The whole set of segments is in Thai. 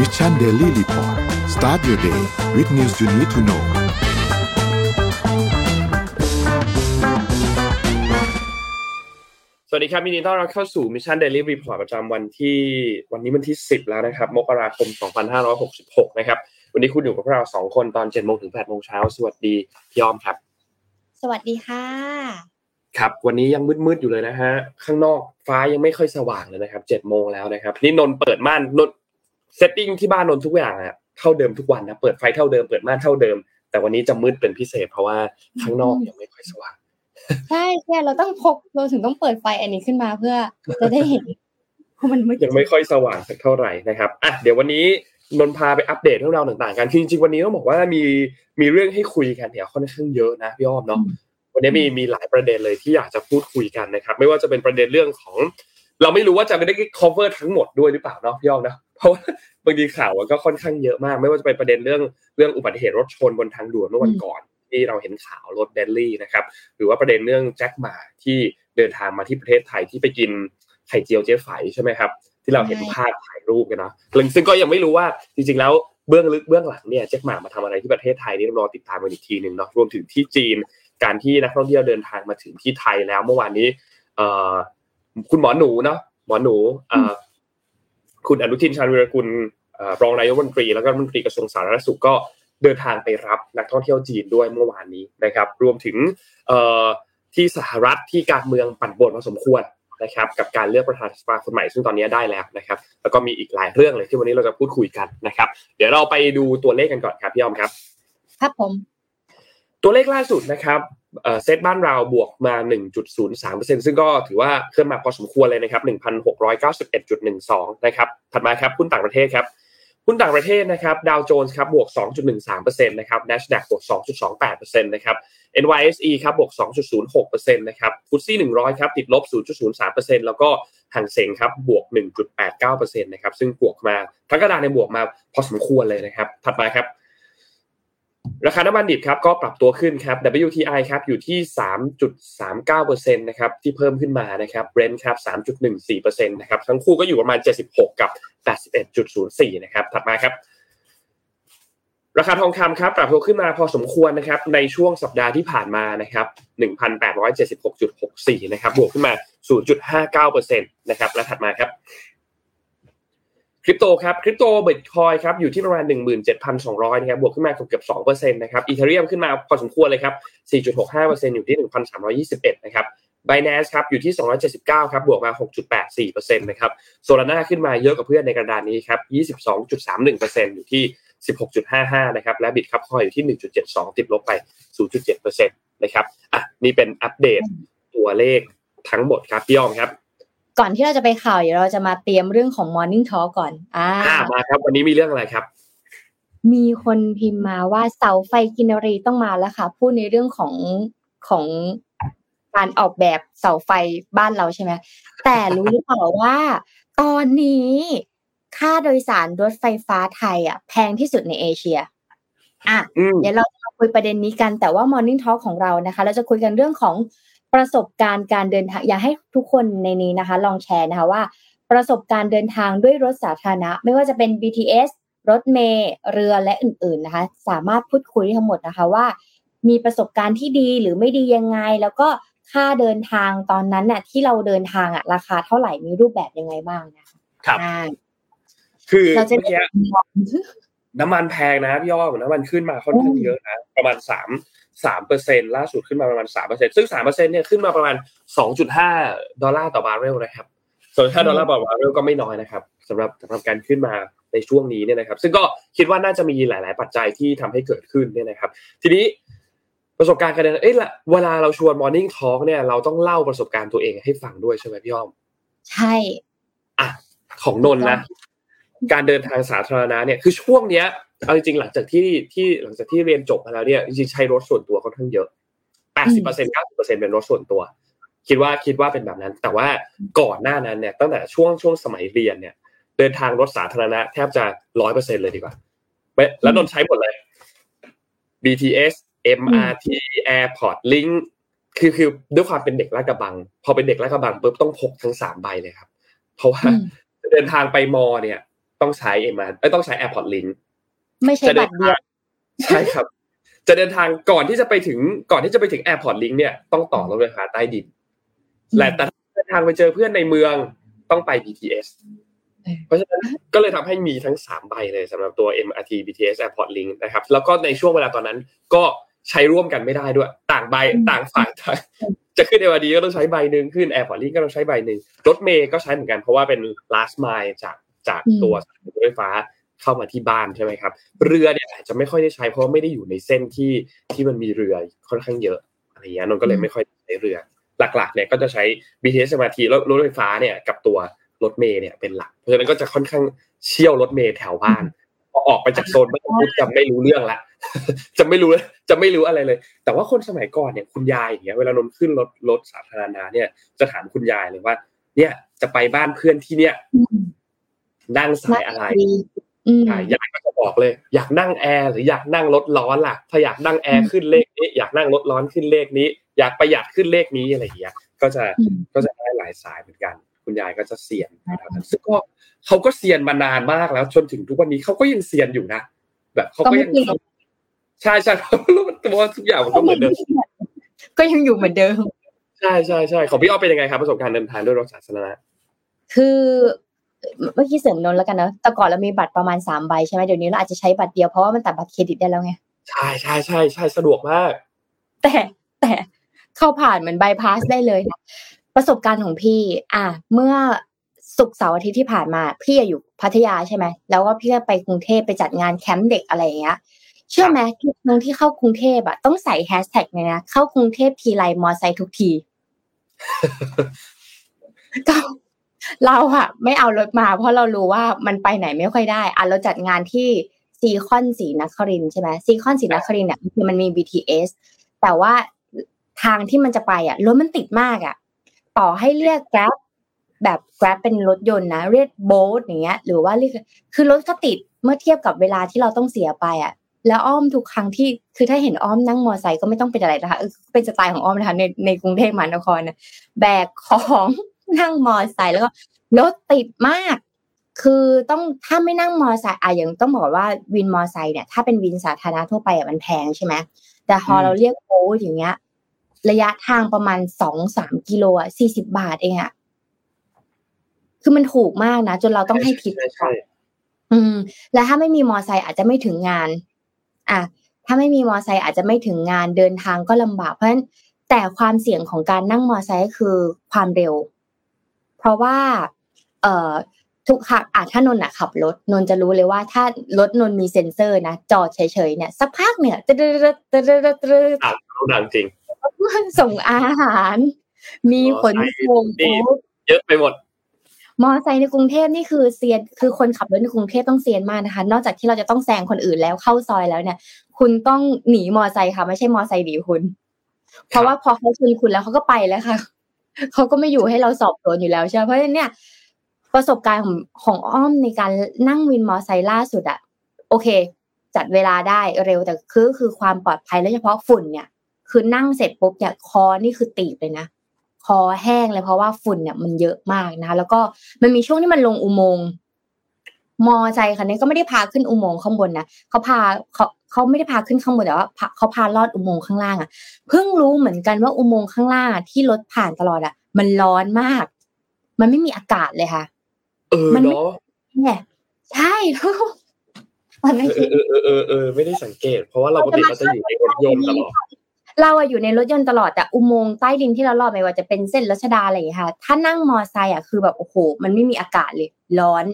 Mission Daily Report start your day with news you need to know สวัสดีครับยินดีต้อนรับเข้าสู่ Mission Daily Report ประจำวันที่วันนี้วันที่ 10 แล้วนะครับ มกราคม 2566 นะครับ วันนี้คุณอยู่กับพวกเราสองคนตอน7โมงถึง8โมงเช้า สวัสดีพี่อ้อมครับ สวัสดีค่ะ ครับ วันนี้ยังมืดๆอยู่เลยนะฮะ ข้างนอกฟ้ายังไม่ค่อยสว่างเลยนะครับ7โมงแล้วนะครับ นี่นนท์เปิดม่านนน setting ที่บ้านนนท์ทุกอย่างอะเท่าเดิมทุกวันนะเปิดไฟเท่าเดิมเปิดม่านเท่าเดิม แต่วันนี้จะมืดเป็นพิเศษ เพราะว่าข้างนอกยังไม่ค่อยสว่างใช่ใช่เราต้องพกเราถึงต้องเปิดไฟอันนี้ขึ้นมาเพื่อจะได้เห็นเพราะมันมืดยังไม่ค่อยสว่างสักเท่าไหร่นะครับอะเดี๋ยววันนี้นนท์พาไปอัปเดตเรื่องราวต่างๆกันคือจริงๆวันนี้ต้องบอกว่ามีมีเรื่องให้คุยกันเนี่ยค่อนข้างเยอะนะพี่อ้อมเนาะวันนี้มีมีหลายประเด็นเลยที่อยากจะพูดคุยกันนะครับ ไม่ว่าจะเป็นประเด็นเรื่องของ เราไม่รู้ว่าจะไม่ได้ cover ทั้งหมดด้วยหรือเปล่าเนาะพี่อ้อมนะ เพราะว่าบางทีข่าวก็ค่อนข้างเยอะมาก ไม่ว่าจะเป็นประเด็นเรื่องเรื่องอุบัติเหตุรถชนบนทางด่วนเมื่อวันก่อน ที่เราเห็นข่าวรถเบลลี่นะครับ หรือว่าประเด็นเรื่องแจ็คหมาที่เดินทางมาที่ประเทศไทยที่ไปกินไข่เจียวเจ๊ไฝใช่ไหมครับ ที่เราเห็นภาพถ่ายรูปกันเนาะซึ่งก็ยังไม่รู้ว่าจริงๆแล้วเบื้องลึกเบื้องหลังเนี่ยแจ็คหมามาทำอะไรที่ประเทศไทยนี่ต้องรอติดตามกันอีกทีหนึ่งเนาะรวมถึงที่จีน การที่นักท่องเที่ยวเดินทางมาถึงที่ไทยแล้วเมื่อวานนี้คุณหมอหนูเนาะหมอหนูอ คุณอนุทินชาญวิรกุลรองนายกรัฐมนตรี แล้วก็รัฐมนตรีกระทรวงสาธารณสุขก็เดินทางไปรับนักท่องเที่ยวจีนด้วยเมื่อวานนี้นะครับ รวมถึงที่สหรัฐที่การเมืองปั่นป่วนพอสมควรนะครับกับการเลือกประธานสภาคนใหม่ซึ่งตอนนี้ได้แล้วนะครับแล้วก็มีอีกหลายเรื่องเลยที่วันนี้เราจะพูดคุยกันนะครับ เดี๋ยวเราไปดูตัวเลขกันก่อนครับพี่ออมครับ ครับผม ตัวเลขล่าสุดนะครับเซตบ้านเราบวกมา 1.03%ซึ่งก็ถือว่าเคลื่อนมาพอสมควรเลยนะครับ 1,691.12 นะครับ ถัดมาครับหุ้นต่างประเทศครับหุ้นต่างประเทศนะครับดาวโจนส์ครับบวก 2.13%นะครับ NASDAQ บวก 2.28%นะครับ NYSE ครับบวก 2.06%นะครับฟุตซี่100 ครับติดลบ 0.03%แล้วก็หังเสงครับบวก 1.89%นะครับซึ่งบวกมาทั้งกระดานในบวกมาพอสมควรเลยนะครับ ถัดมาครับ ราคาน้ำมันดิบครับก็ปรับตัวขึ้นครับ WTI ครับอยู่ที่ 3.39%นะครับที่เพิ่มขึ้นมานะครับ Brent ครับ 3.14%นะครับทั้งคู่ก็อยู่ประมาณ 76 กับ 81.04 นะครับถัดมาครับ ราคาทองคำครับปรับตัวขึ้นมาพอสมควรนะครับในช่วงสัปดาห์ที่ผ่านมานะครับ1,876.64 นะครับบวกขึ้นมา 0.59%นะครับและถัดมาครับ คริปโตครับคริปโตบิตคอยครับอยู่ที่ประมาณ 17,200นะครับบวกขึ้นมาเกือบ2%นะครับอีเทเรียมขึ้นมาพอสมควรเลยครับ 4.65%อยู่ที่ 1,321นะครับ b i n a n c e ครับอยู่ที่ 279ครับบวกมา 6.84%นะครับโซลาร่าขึ้นมาเยอะกว่าเพื่อนในกระดานนี้ครับ 22.31%อยู่ที่ 16.55นะครับและบิตครับคอยอยู่ที่ 1.72 ติดลบไป 0.7%นะครับอะนี่เป็นอัปเดตตัวเลขทั้งหมดครับพี่ยอมครับ ก่อนที่เราจะไปข่าวเดี๋ยวเราจะมาเตรียมเรื่องของ Morning Talk ก่อนอ่าอ่ามาครับ วันนี้มีเรื่องอะไรครับ มีคนพิมพ์มาว่าเสาไฟกินรีต้องมาแล้วค่ะ พูดในเรื่องของของการออกแบบเสาไฟบ้านเราใช่ไหมแต่รู้หรือเปล่าว่า ตอนนี้ค่าโดยสารรถไฟฟ้าไทยอะแพงที่สุดในเอเชีย อะอืมเดี๋ยวเราจะมาคุยประเด็นนี้กันแต่ว่า Morning Talk ของเรานะคะ เราจะคุยกันเรื่องของ ประสบการณ์การเดินทางอยากให้ทุกคนในนี้นะคะ ลองแชร์นะคะว่า ประสบการณ์เดินทางด้วยรถสาธารณะ ไม่ว่าจะเป็น BTS รถเมล์เรือและอื่น ๆนะคะ สามารถพูดคุยได้ทั้งหมดนะคะว่า มีประสบการณ์ที่ดีหรือไม่ดียังไง แล้วก็ค่าเดินทางตอนนั้นน่ะ ที่เราเดินทางอะราคาเท่าไหร่มีรูปแบบยังไงบ้างนะคะครับอ่าคือเราจะเมื่อกี้น้ำมันแพงนะพี่อ้อมน้ำมันขึ้นมาค่อนข้างเยอะนะประมาณสาม สามเปอร์เซ็นล่าสุดขึ้นมาประมาณสามเปอร์เซ็นซึ่งสามเปอร์เซ็นเนี่ยขึ้นมาประมาณสองจุดห้าดอลลาร์ต่อบาร์เรลนะครับส่วนห้าดอลลาร์ต่อบาร์เรลก็ไม่น้อยนะครับสำหรับสำหรับการขึ้นมาในช่วงนี้เนี่ยนะครับ ซึ่งก็คิดว่าน่าจะมีหลาย ๆ ปัจจัยที่ทำให้เกิดขึ้นเนี่ยนะครับ ทีนี้ประสบการณ์การเดินเอ้ยละเวลาเราชวน Morning Talk เนี่ยเราต้องเล่าประสบการณ์ตัวเองให้ฟังด้วยใช่ไหมพี่อ้อม ใช่อะของนนท์นะการเดินทางสาธารณะเนี่ยคือช่วงเนี้ย เอาจริงๆหลังจากที่ที่หลังจากที่เรียนจบมาแล้วเนี่ยจริงๆใช้รถส่วนตัวค่อนข้างเยอะแปดสิบเปอร์เซ็นต์เก้าสิบเปอร์เซ็นต์เป็นรถส่วนตัว คิดว่าคิดว่าเป็นแบบนั้น แต่ว่าก่อนหน้านั้นเนี่ยตั้งแต่ช่วงช่วงสมัยเรียนเนี่ย เดินทางรถสาธารณะแทบจะร้อยเปอร์เซ็นเลยดีกว่าไม่แล้วนนท์ใช้หมดเลย BTS MRT Airport Link คือคือด้วยความเป็นเด็กลาดกระบัง พอเป็นเด็กลาดกระบังปุ๊บต้องพกทั้งสามใบเลยครับ เพราะว่าอืมเดินทางไปมอเนี่ย ต้องใช้เอ็มอาร์ต้องใช้ AirPod Link ไม่ใช่บัตรเดียวใช่ครับ จะเดินทางก่อนที่จะไปถึงก่อนที่จะไปถึง AirPod Link เนี่ยต้องต่อรถไฟฟ้าใต้ดินและแต่เดินทางไปเจอเพื่อนในเมืองต้องไป BTS เพราะฉะนั้นก็เลยทำให้มีทั้งสามใบเลยสำหรับตัว MRT BTS Airport Link นะครับ แล้วก็ในช่วงเวลาตอนนั้นก็ใช้ร่วมกันไม่ได้ด้วย ต่างใบต่างฝ่ายจะขึ้น MRT ก็ต้องใช้ใบหนึ่งขึ้น Airport Link ก็ต้องใช้ใบหนึ่งรถเมย์ก็ใช้เหมือนกันเพราะว่าเป็น last mile จากจากตัวรถไฟฟ้า เข้ามาที่บ้านใช่ไหมครับ เรือเนี่ยอาจจะไม่ค่อยได้ใช้เพราะไม่ได้อยู่ในเส้นที่ที่มันมีเรือค่อนข้างเยอะอะไรเงี้ยนนก็เลยไม่ค่อยใช้เรือ หลักๆเนี่ยก็จะใช้ BTS MRT แล้วรถไฟฟ้าเนี่ยกับตัวรถเมย์เนี่ยเป็นหลัก เพราะฉะนั้นก็จะค่อนข้างเชี่ยวรถเมย์แถวบ้านพอออกไปจากโซนบ้านปุ๊บจะไม่รู้เรื่องละจะไม่รู้จะไม่รู้อะไรเลย แต่ว่าคนสมัยก่อนเนี่ยคุณยายอย่างเงี้ยเวลานนขึ้นรถรถสาธารณะเนี่ยจะถามคุณยายเลยว่า เนี่ยจะไปบ้านเพื่อนที่เนี่ยนั่งสายอะไร ยายก็จะบอกเลย อยากนั่งแอร์หรืออยากนั่งรถร้อนล่ะ ถ้าอยากนั่งแอร์ขึ้นเลขนี้ อยากนั่งรถร้อนขึ้นเลขนี้ อยากประหยัดขึ้นเลขนี้อะไรอย่างเงี้ย ก็จะก็จะได้หลายสายเหมือนกัน คุณยายก็จะเสียนซึ่งก็เขาก็เซียนมานานมากแล้วจนถึงทุกวันนี้เขาก็ยังเซียนอยู่นะแบบเขาก็ยังใช่ใช่รู้ตัวทุกอย่างมันก็เหมือนเดิมก็ยังอยู่เหมือนเดิมใช่ใช่ใช่ของพี่อ้อเป็นยังไงครับประสบการณ์เดินทางด้วยรถสาธารณะคือ เมื่อกี้เสริมนนแล้วกันนะแต่ก่อนเรามีบัตรประมาณสามใบใช่ไหมเดี๋ยวนี้เราอาจจะใช้บัตรเดียวเพราะว่ามันตัดบัตรเครดิตได้แล้วไงใช่ใช่ใช่ใช่สะดวกมาก แต่แต่เข้าผ่านเหมือนบายพาสได้เลยนะประสบการณ์ของพี่ อะเมื่อศุกร์เสาร์อาทิตย์ที่ผ่านมา พี่อยู่พัทยาใช่ไหมแล้วก็พี่ก็ไปกรุงเทพไปจัดงานแคมป์เด็กอะไรอย่างเงี้ยเชื่อไหมทุกครั้งที่เข้ากรุงเทพอะต้องใส่แฮชแท็กเลยนะเข้ากรุงเทพทีไรมอไซค์ทุกทีก็ เราอะไม่เอารถมา เพราะเรารู้ว่ามันไปไหนไม่ค่อยได้อะเราจัดงานที่ซีคอนศรีนครินทร์ใช่ไหมซีคอนศรีนครินทร์เนี่ยคือมันมี BTS แต่ว่าทางที่มันจะไปอะรถมันติดมากอะ ต่อให้เรียกแกร็บแบบ Grab เป็นรถยนต์นะ เรียกโบ๊ทอย่างเงี้ย หรือว่าเรียกคือรถก็ติดเมื่อเทียบกับเวลาที่เราต้องเสียไปอะ แล้วอ้อมทุกครั้งที่คือถ้าเห็นอ้อมนั่งมอไซค์ก็ไม่ต้องเป็นอะไรนะคะเป็นสไตล์ของอ้อมนะคะในในกรุงเทพมหานครนะแบกของ นั่งมอไซค์แล้วก็รถติดมาก คือต้องถ้าไม่นั่งมอไซค์อะอย่างต้องบอกว่าวินมอไซค์เนี่ยถ้าเป็นวินสาธารณะทั่วไปอะมันแพงใช่ไหมแต่พอเราเรียกโบ๊ทอย่างเงี้ย ระยะทางประมาณสองสามกิโลอะสี่สิบาทเองอะคือมันถูกมากนะ จนเราต้องให้ทิปอืม แล้วถ้าไม่มีมอไซค์อาจจะไม่ถึงงาน อะถ้าไม่มีมอไซค์อาจจะไม่ถึงงานเดินทางก็ลำบากเพราะฉะนั้นแต่ความเสี่ยงของการนั่งมอไซค์คือความเร็วเพ ราะว่า เอ่อทุกครั้งอะถ้านนท์อะขับรถนนจะรู้เลยว่าถ้ารถนนมีเซ็นเซอร์นะจอดเฉยๆเนี่ยสักพักเนี่ยตึ๊ดตึ๊ดตึ๊ดตึ๊ดตึ๊ดอะรู้ดังจริงส่งอาหาร มีขนส่งเยอะไปหมด มอไซค์ในกรุงเทพนี่คือเซียนคือคนขับรถในกรุงเทพต้องเซียนมากนะคะ นอกจากที่เราจะต้องแซงคนอื่นแล้วเข้าซอยแล้วเนี่ย คุณต้องหนีมอไซค์ค่ะ ไม่ใช่มอไซค์หนีคุณ เพราะว่าพอเขาชนคุณแล้วเขาก็ไปแล้วค่ะ เขาก็ไม่อยู่ให้เราสอบสวนอยู่แล้วใช่ไหมเพราะฉะนั้นเนี่ยประสบการณ์ของของอ้อมในการนั่งวินมอไซค์ล่าสุดอะโอเค จัดเวลาได้เร็วแต่คือคือความปลอดภัยและเฉพาะฝุ่นเนี่ย คือนั่งเสร็จปุ๊บเนี่ยคอนี่คือตีบเลยนะคอแห้งเลยเพราะว่าฝุ่นเนี่ยมันเยอะมากนะแล้วก็มันมีช่วงที่มันลงอุโมงค์มอใจคันนี้ก็ไม่ได้พาขึ้นอุโมงค์ข้างบนนะเขาพาเขา เขาไม่ได้พาขึ้นข้างบนแต่ว่าเขาพาลอดอุโมงค์ข้างล่างอะเพิ่งรู้เหมือนกันว่าอุโมงค์ข้างล่างที่รถผ่านตลอดอะ มันร้อนมาก มันไม่มีอากาศเลยค่ะ เออเนาะเนี่ยใช่มันไม่เออเออเออเออไม่ได้สังเกต เพราะว่าเราปกติเราจะอยู่ในรถยนต์ตลอดเราอะอยู่ในรถยนต์ตลอดแต่อุโมงค์ใต้ดินที่เราลอดไม่ว่าจะเป็นเส้นรัชดาอะไรอย่างเงี้ยค่ะ ถ้านั่งมอไซค์อะคือแบบโอ้โห มันไม่มีอากาศเลย ร้อน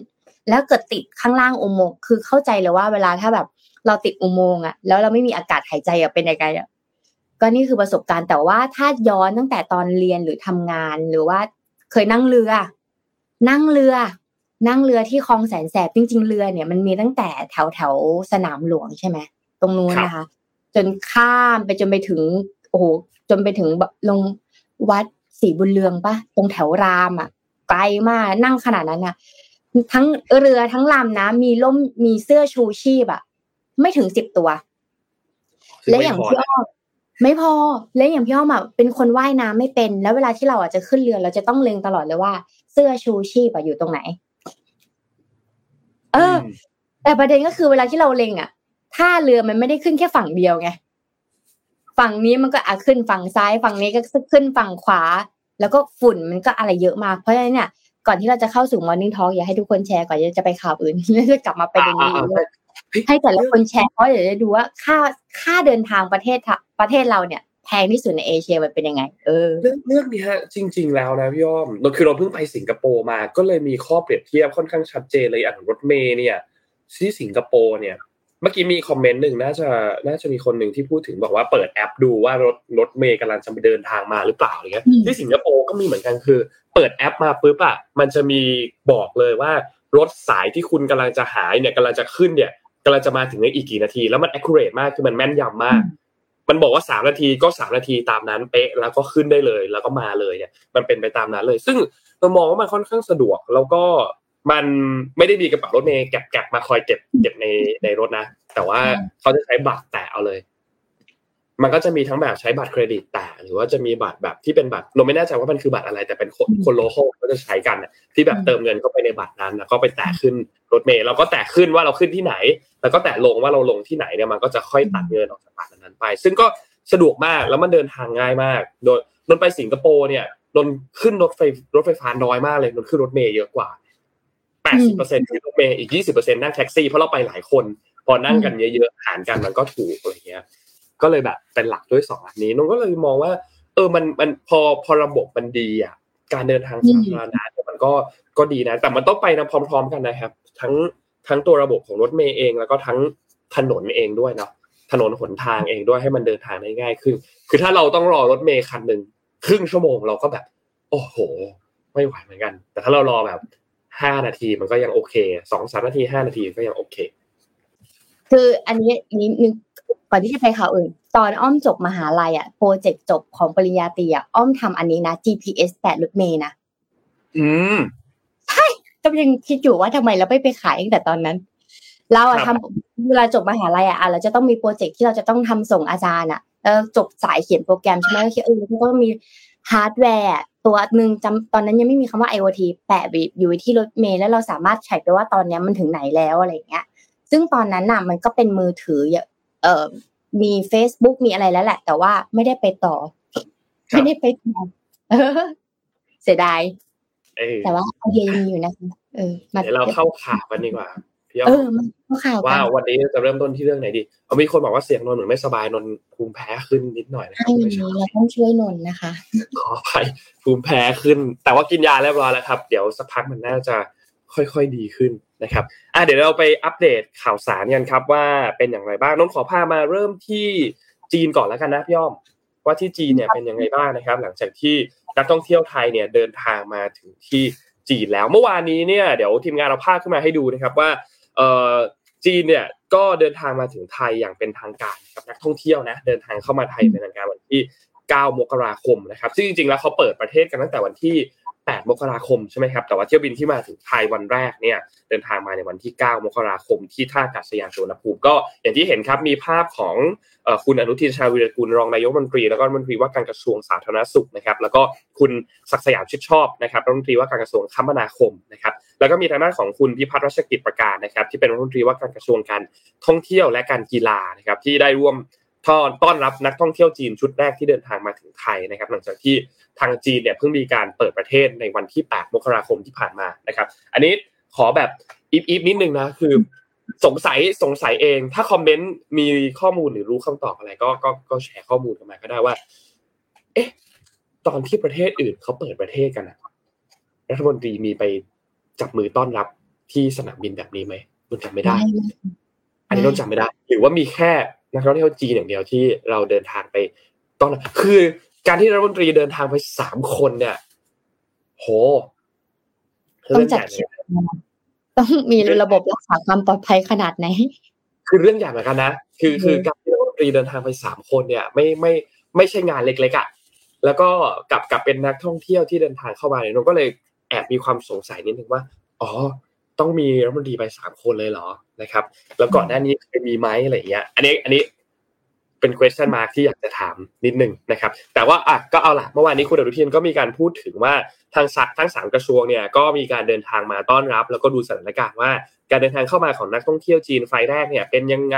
แล้วเกิดติดข้างล่างอุโมงค์คือเข้าใจเลยว่าเวลาถ้าแบบ เราติดอุโมงค์อะแล้วเราไม่มีอากาศหายใจอะเป็นยังไงอะก็นี่คือประสบการณ์แต่ว่าถ้าย้อนตั้งแต่ตอนเรียนหรือทำงานหรือว่าเคยนั่งเรือ นั่งเรือ นั่งเรือที่คลองแสนแสบจริง ๆ เรือเนี่ยมันมีตั้งแต่แถวแถวสนามหลวงใช่ไหมตรงนู้นนะคะ จนข้ามไปจนไปถึงโอ้โหจนไปถึงลงวัดศรีบุญเรืองปะตรงแถวรามอะไกลมากนั่งขนาดนั้นอะทั้งเรือทั้งลำนะมีล่มมีเสื้อชูชีพอะ ไม่ถึงสิบตัว และอย่างพี่อ้อมไม่พอ และอย่างพี่อ้อมอะเป็นคนว่ายน้ำไม่เป็น แล้วเวลาที่เราอะจะขึ้นเรือเราจะต้องเล็งตลอดเลยว่า เสื้อชูชีพอะอยู่ตรงไหน เอแต่ประเด็นก็คือเวลาที่เราเล็งอะท่าเรือมันไม่ได้ขึ้นแค่ฝั่งเดียวไงฝั่งนี้มันก็อาขึ้นฝั่งซ้าย ฝั่งนี้ก็ขึ้นฝั่งขวา แล้วก็ฝุ่นมันก็อะไรเยอะมาก เพราะฉะนั้นเนี่ยก่อนที่เราจะเข้าสู่ Morning Talk อยากให้ทุกคนแชร์ก่อนจะไปข่าวอื่นแล้วจะกลับมาประเด็นนี้ ให้แต่ละคนแชร์เพราะเดี๋ยวจะดูว่าค่าค่าเดินทางประเทศประเทศเราเนี่ยแพงที่สุดในเอเชียมันเป็นยังไง เออ เรื่องเรื่องนี้ฮะจริง ๆ แล้วนะพี่อ้อมเราคือเราเพิ่งไปสิงคโปร์มา ก็เลยมีข้อเปรียบเทียบค่อนข้างชัดเจนเลยอะรถเมย์เนี่ยที่สิงคโปร์เนี่ยเมื่อกี้มีคอมเมนต์หนึ่งน่าจะน่าจะมีคนหนึ่งที่พูดถึงบอกว่าเปิดแอปดูว่ารถรถเมย์กำลังจะไปเดินทางมาหรือเปล่าอะไรเงี้ยที่สิงคโปร์ก็มีเหมือนกันคือ เปิดแอปมาปุ๊บอะมันจะมีบอกเลยว่ารถสายที่คุณกำลังจะหายเนี่ยกำลังจะขึ้นเนี่ย กำลังจะมาถึงในอีกกี่นาที แล้วมัน accurate มากคือมันแม่นยำมาก มันบอกว่าสามนาทีก็สามนาทีตามนั้นเป๊ะแล้วก็ขึ้นได้เลย แล้วก็มาเลยเนี่ย มันเป็นไปตามนั้นเลย ซึ่งเรามองว่ามันค่อนข้างสะดวก แล้วก็มันไม่ได้มีกระเป๋ารถเมย์แก็บๆมาคอยเก็บเก็บในในรถนะ แต่ว่าเขาจะใช้บัตรแตะเอาเลย มันก็จะมีทั้งแบบใช้บัตรเครดิตแตะหรือว่าจะมีบัตรแบบที่เป็นบัตรเราไม่แน่ใจว่ามันคือบัตรอะไร แต่เป็นคนคนโลโก้ก็จะใช้กันที่แบบเติมเงินเข้าไปในบัตรนั้นแล้วก็ไปแตะขึ้นรถเมล์เราก็แตะขึ้นว่าเราขึ้นที่ไหน แล้วก็แตะลงว่าเราลงที่ไหนเนี่ยมันก็จะค่อยตัดเงินออกจากบัตรนั้นไป ซึ่งก็สะดวกมากแล้วมันเดินทางง่ายมาก โดยนนไปสิงคโปร์เนี่ยนนขึ้นรถไฟรถไฟฟ้าน้อยมากเลยนนขึ้นรถเมล์เยอะกว่าแปดสิบเปอร์เซ็นต์ขึ้นรถเมล์อีกยี่สิบเปอร์เซ็นต์นั่งแท็กซี่เพราะเราไปหลายคน พอนั่งกันเยอะๆหารกันมันก็ถูกอะไรเงี้ย ก็เลยแบบเป็นหลักด้วยสองอันนี้นนก็เลยมองว่า เออมันมันพอพอระบบมันดีอะการเดินทางสาธารณะมันก็ก็ดีนะ แต่มันต้องไปนะพร้อม ๆ กันนะครับ ทั้งทั้งตัวระบบของรถเมย์เอง แล้วก็ทั้งถนนเองด้วยเนาะถนนหนทางเองด้วยให้มันเดินทางได้ง่ายขึ้น คือถ้าเราต้องรอรถเมย์คันหนึ่งครึ่งชั่วโมงเราก็แบบ โอ้โห ไม่ไหวเหมือนกัน แต่ถ้าเรารอแบบห้านาทีมันก็ยังโอเคสองสามนาทีห้านาทีก็ยังโอเค คืออันนี้นิดนึงก่อนที่จะไปข่าวอื่น ตอนอ้อมจบมหาลัยอะ project จบของปริญญาตรีอะอ้อมทำอันนี้นะ GPS แปดรถเมย์นะอืมใช่ก็ยังคิดอยู่ว่าทำไมเราไม่ไปขายตั้งแต่ตอนนั้น เราอะทำเวลาจบมหาลัยอะเราจะต้องมี project ที่เราจะต้องทำส่งอาจารย์อะแล้วจบสายเขียนโปรแกรมใช่ไหมก็คิดเออก็ต้องมีฮาร์ดแวร์ตัวหนึ่งจำตอนนั้นยังไม่มีคำว่า IoT แปะอยู่ที่รถเมล์แล้วเราสามารถใช้ไปว่าตอนนี้มันถึงไหนแล้วอะไรเงี้ย ซึ่งตอนนั้นน่ะมันก็เป็นมือถือเอ่อมี Facebook มีอะไรแล้วแหละ แต่ว่าไม่ได้ไปต่อ ไม่ได้ไปต่อเสียดายแต่ว่าไอเดียยังมีอยู่นะคะเออเดี๋ยวเราเข้าข่าวกันดีกว่าพี่อ้อมข่าวว่าวันนี้จะเริ่มต้นที่เรื่องไหนดีเอามีคนบอกว่าเสียงนนเหมือนไม่สบายนนภูมิแพ้ขึ้นนิดหน่อยนะครับไม่ใช่เราต้องช่วยนนนะคะ ขอไปภูมิแพ้ขึ้น แต่ว่ากินยาเรียบร้อยแล้วครับ เดี๋ยวสักพักมันน่าจะค่อยๆดีขึ้น นะครับอะเดี๋ยวเราไปอัปเดตข่าวสารกันครับว่าเป็นอย่างไรบ้างนนขอพามาเริ่มที่จีนก่อนแล้วกันนะพี่อ้อมว่าที่จีนเนี่ยเป็นยังไงบ้างนะครับ หลังจากที่นักท่องเที่ยวไทยเนี่ยเดินทางมาถึงที่จีนแล้วเมื่อวานนี้เนี่ยเดี๋ยวทีมงานเราพาขึ้นมาให้ดูนะครับว่าเอ่อจีนเนี่ยก็เดินทางมาถึงไทยอย่างเป็นทางการครับนักท่องเที่ยวนะเดินทางเข้ามาไทยเป็นทางการวันที่ 9 มกราคมนะครับซึ่งจริงๆแล้วเขาเปิดประเทศกันตั้งแต่วันที่ 8 มกราคมใช่ไหมครับ แต่ว่าเที่ยวบินที่มาถึงไทยวันแรกเนี่ยเดินทางมาในวันที่ 9 มกราคมที่ท่าอากาศยานสุวรรณภูมิก็อย่างที่เห็นครับมีภาพของคุณอนุทินชาญวิรกูลรองนายกรัฐมนตรี แล้วก็รัฐมนตรีว่าการกระทรวงสาธารณสุขนะครับแล้วก็คุณศักสยามชิดชอบนะครับรัฐมนตรีว่าการกระทรวงคมนาคมนะครับแล้วก็มีทางด้านของคุณพิพัฒน์รัชกิจประการนะครับที่เป็นรัฐมนตรีว่าการกระทรวงการท่องเที่ยวและการกีฬานะครับที่ได้ร่วมต้อนรับนักท่องเที่ยวจีนชุดแรกที่เดินทางมาถึงไทยนะครับหลังจากที่ ทางจีนเนี่ยเพิ่งมีการเปิดประเทศในวันที่ 8 มกราคมที่ผ่านมานะครับ อันนี้ขอแบบอีฟอีฟนิดนึงนะคือ สงสัยสงสัยเอง ถ้าคอมเมนต์มีข้อมูลหรือรู้คำตอบอะไรก็ก็ก็แชร์ข้อมูลกันมาก็ได้ว่า เอ๊ะ ตอนที่ประเทศอื่นเขาเปิดประเทศกันอะรัฐมนตรีมีไปจับมือต้อนรับที่สนามบินแบบนี้ไหมนนจำไม่ได้ อันนี้นนจำไม่ได้ หรือว่ามีแค่นักท่องเที่ยวจีนอย่างเดียวที่เราเดินทางไปต้อนรับคือ การที่รัฐมนตรีเดินทางไปสามคนเนี่ย โหต้องจัดต้องมีระบบรักษาความปลอดภัยขนาดไหน คือเรื่องใหญ่เหมือนกันนะ คือคือการที่รัฐมนตรีเดินทางไปสามคนเนี่ย ไม่ไม่ไม่ใช่งานเล็กๆอะ แล้วก็กับกับเป็นนักท่องเที่ยวที่เดินทางเข้ามาเนี่ยนก็เลยแอบมีความสงสัยนิดนึงว่า อ๋อ ต้องมีรัฐมนตรีไปสามคนเลยเหรอ นะครับ แล้วก่อนหน้านี้เคยมีไหมอะไรอย่างเงี้ย อันนี้ อันนี้ เป็น question mark ที่อยากจะถามนิดนึงนะครับ แต่ว่าอะก็เอาละเมื่อวานนี้คุณอนุทินก็มีการพูดถึงว่าทางสักทั้งสามกระทรวงเนี่ยก็มีการเดินทางมาต้อนรับ แล้วก็ดูสถานการณ์ว่าการเดินทางเข้ามาของนักท่องเที่ยวจีนไฟแรกเนี่ยเป็นยังไง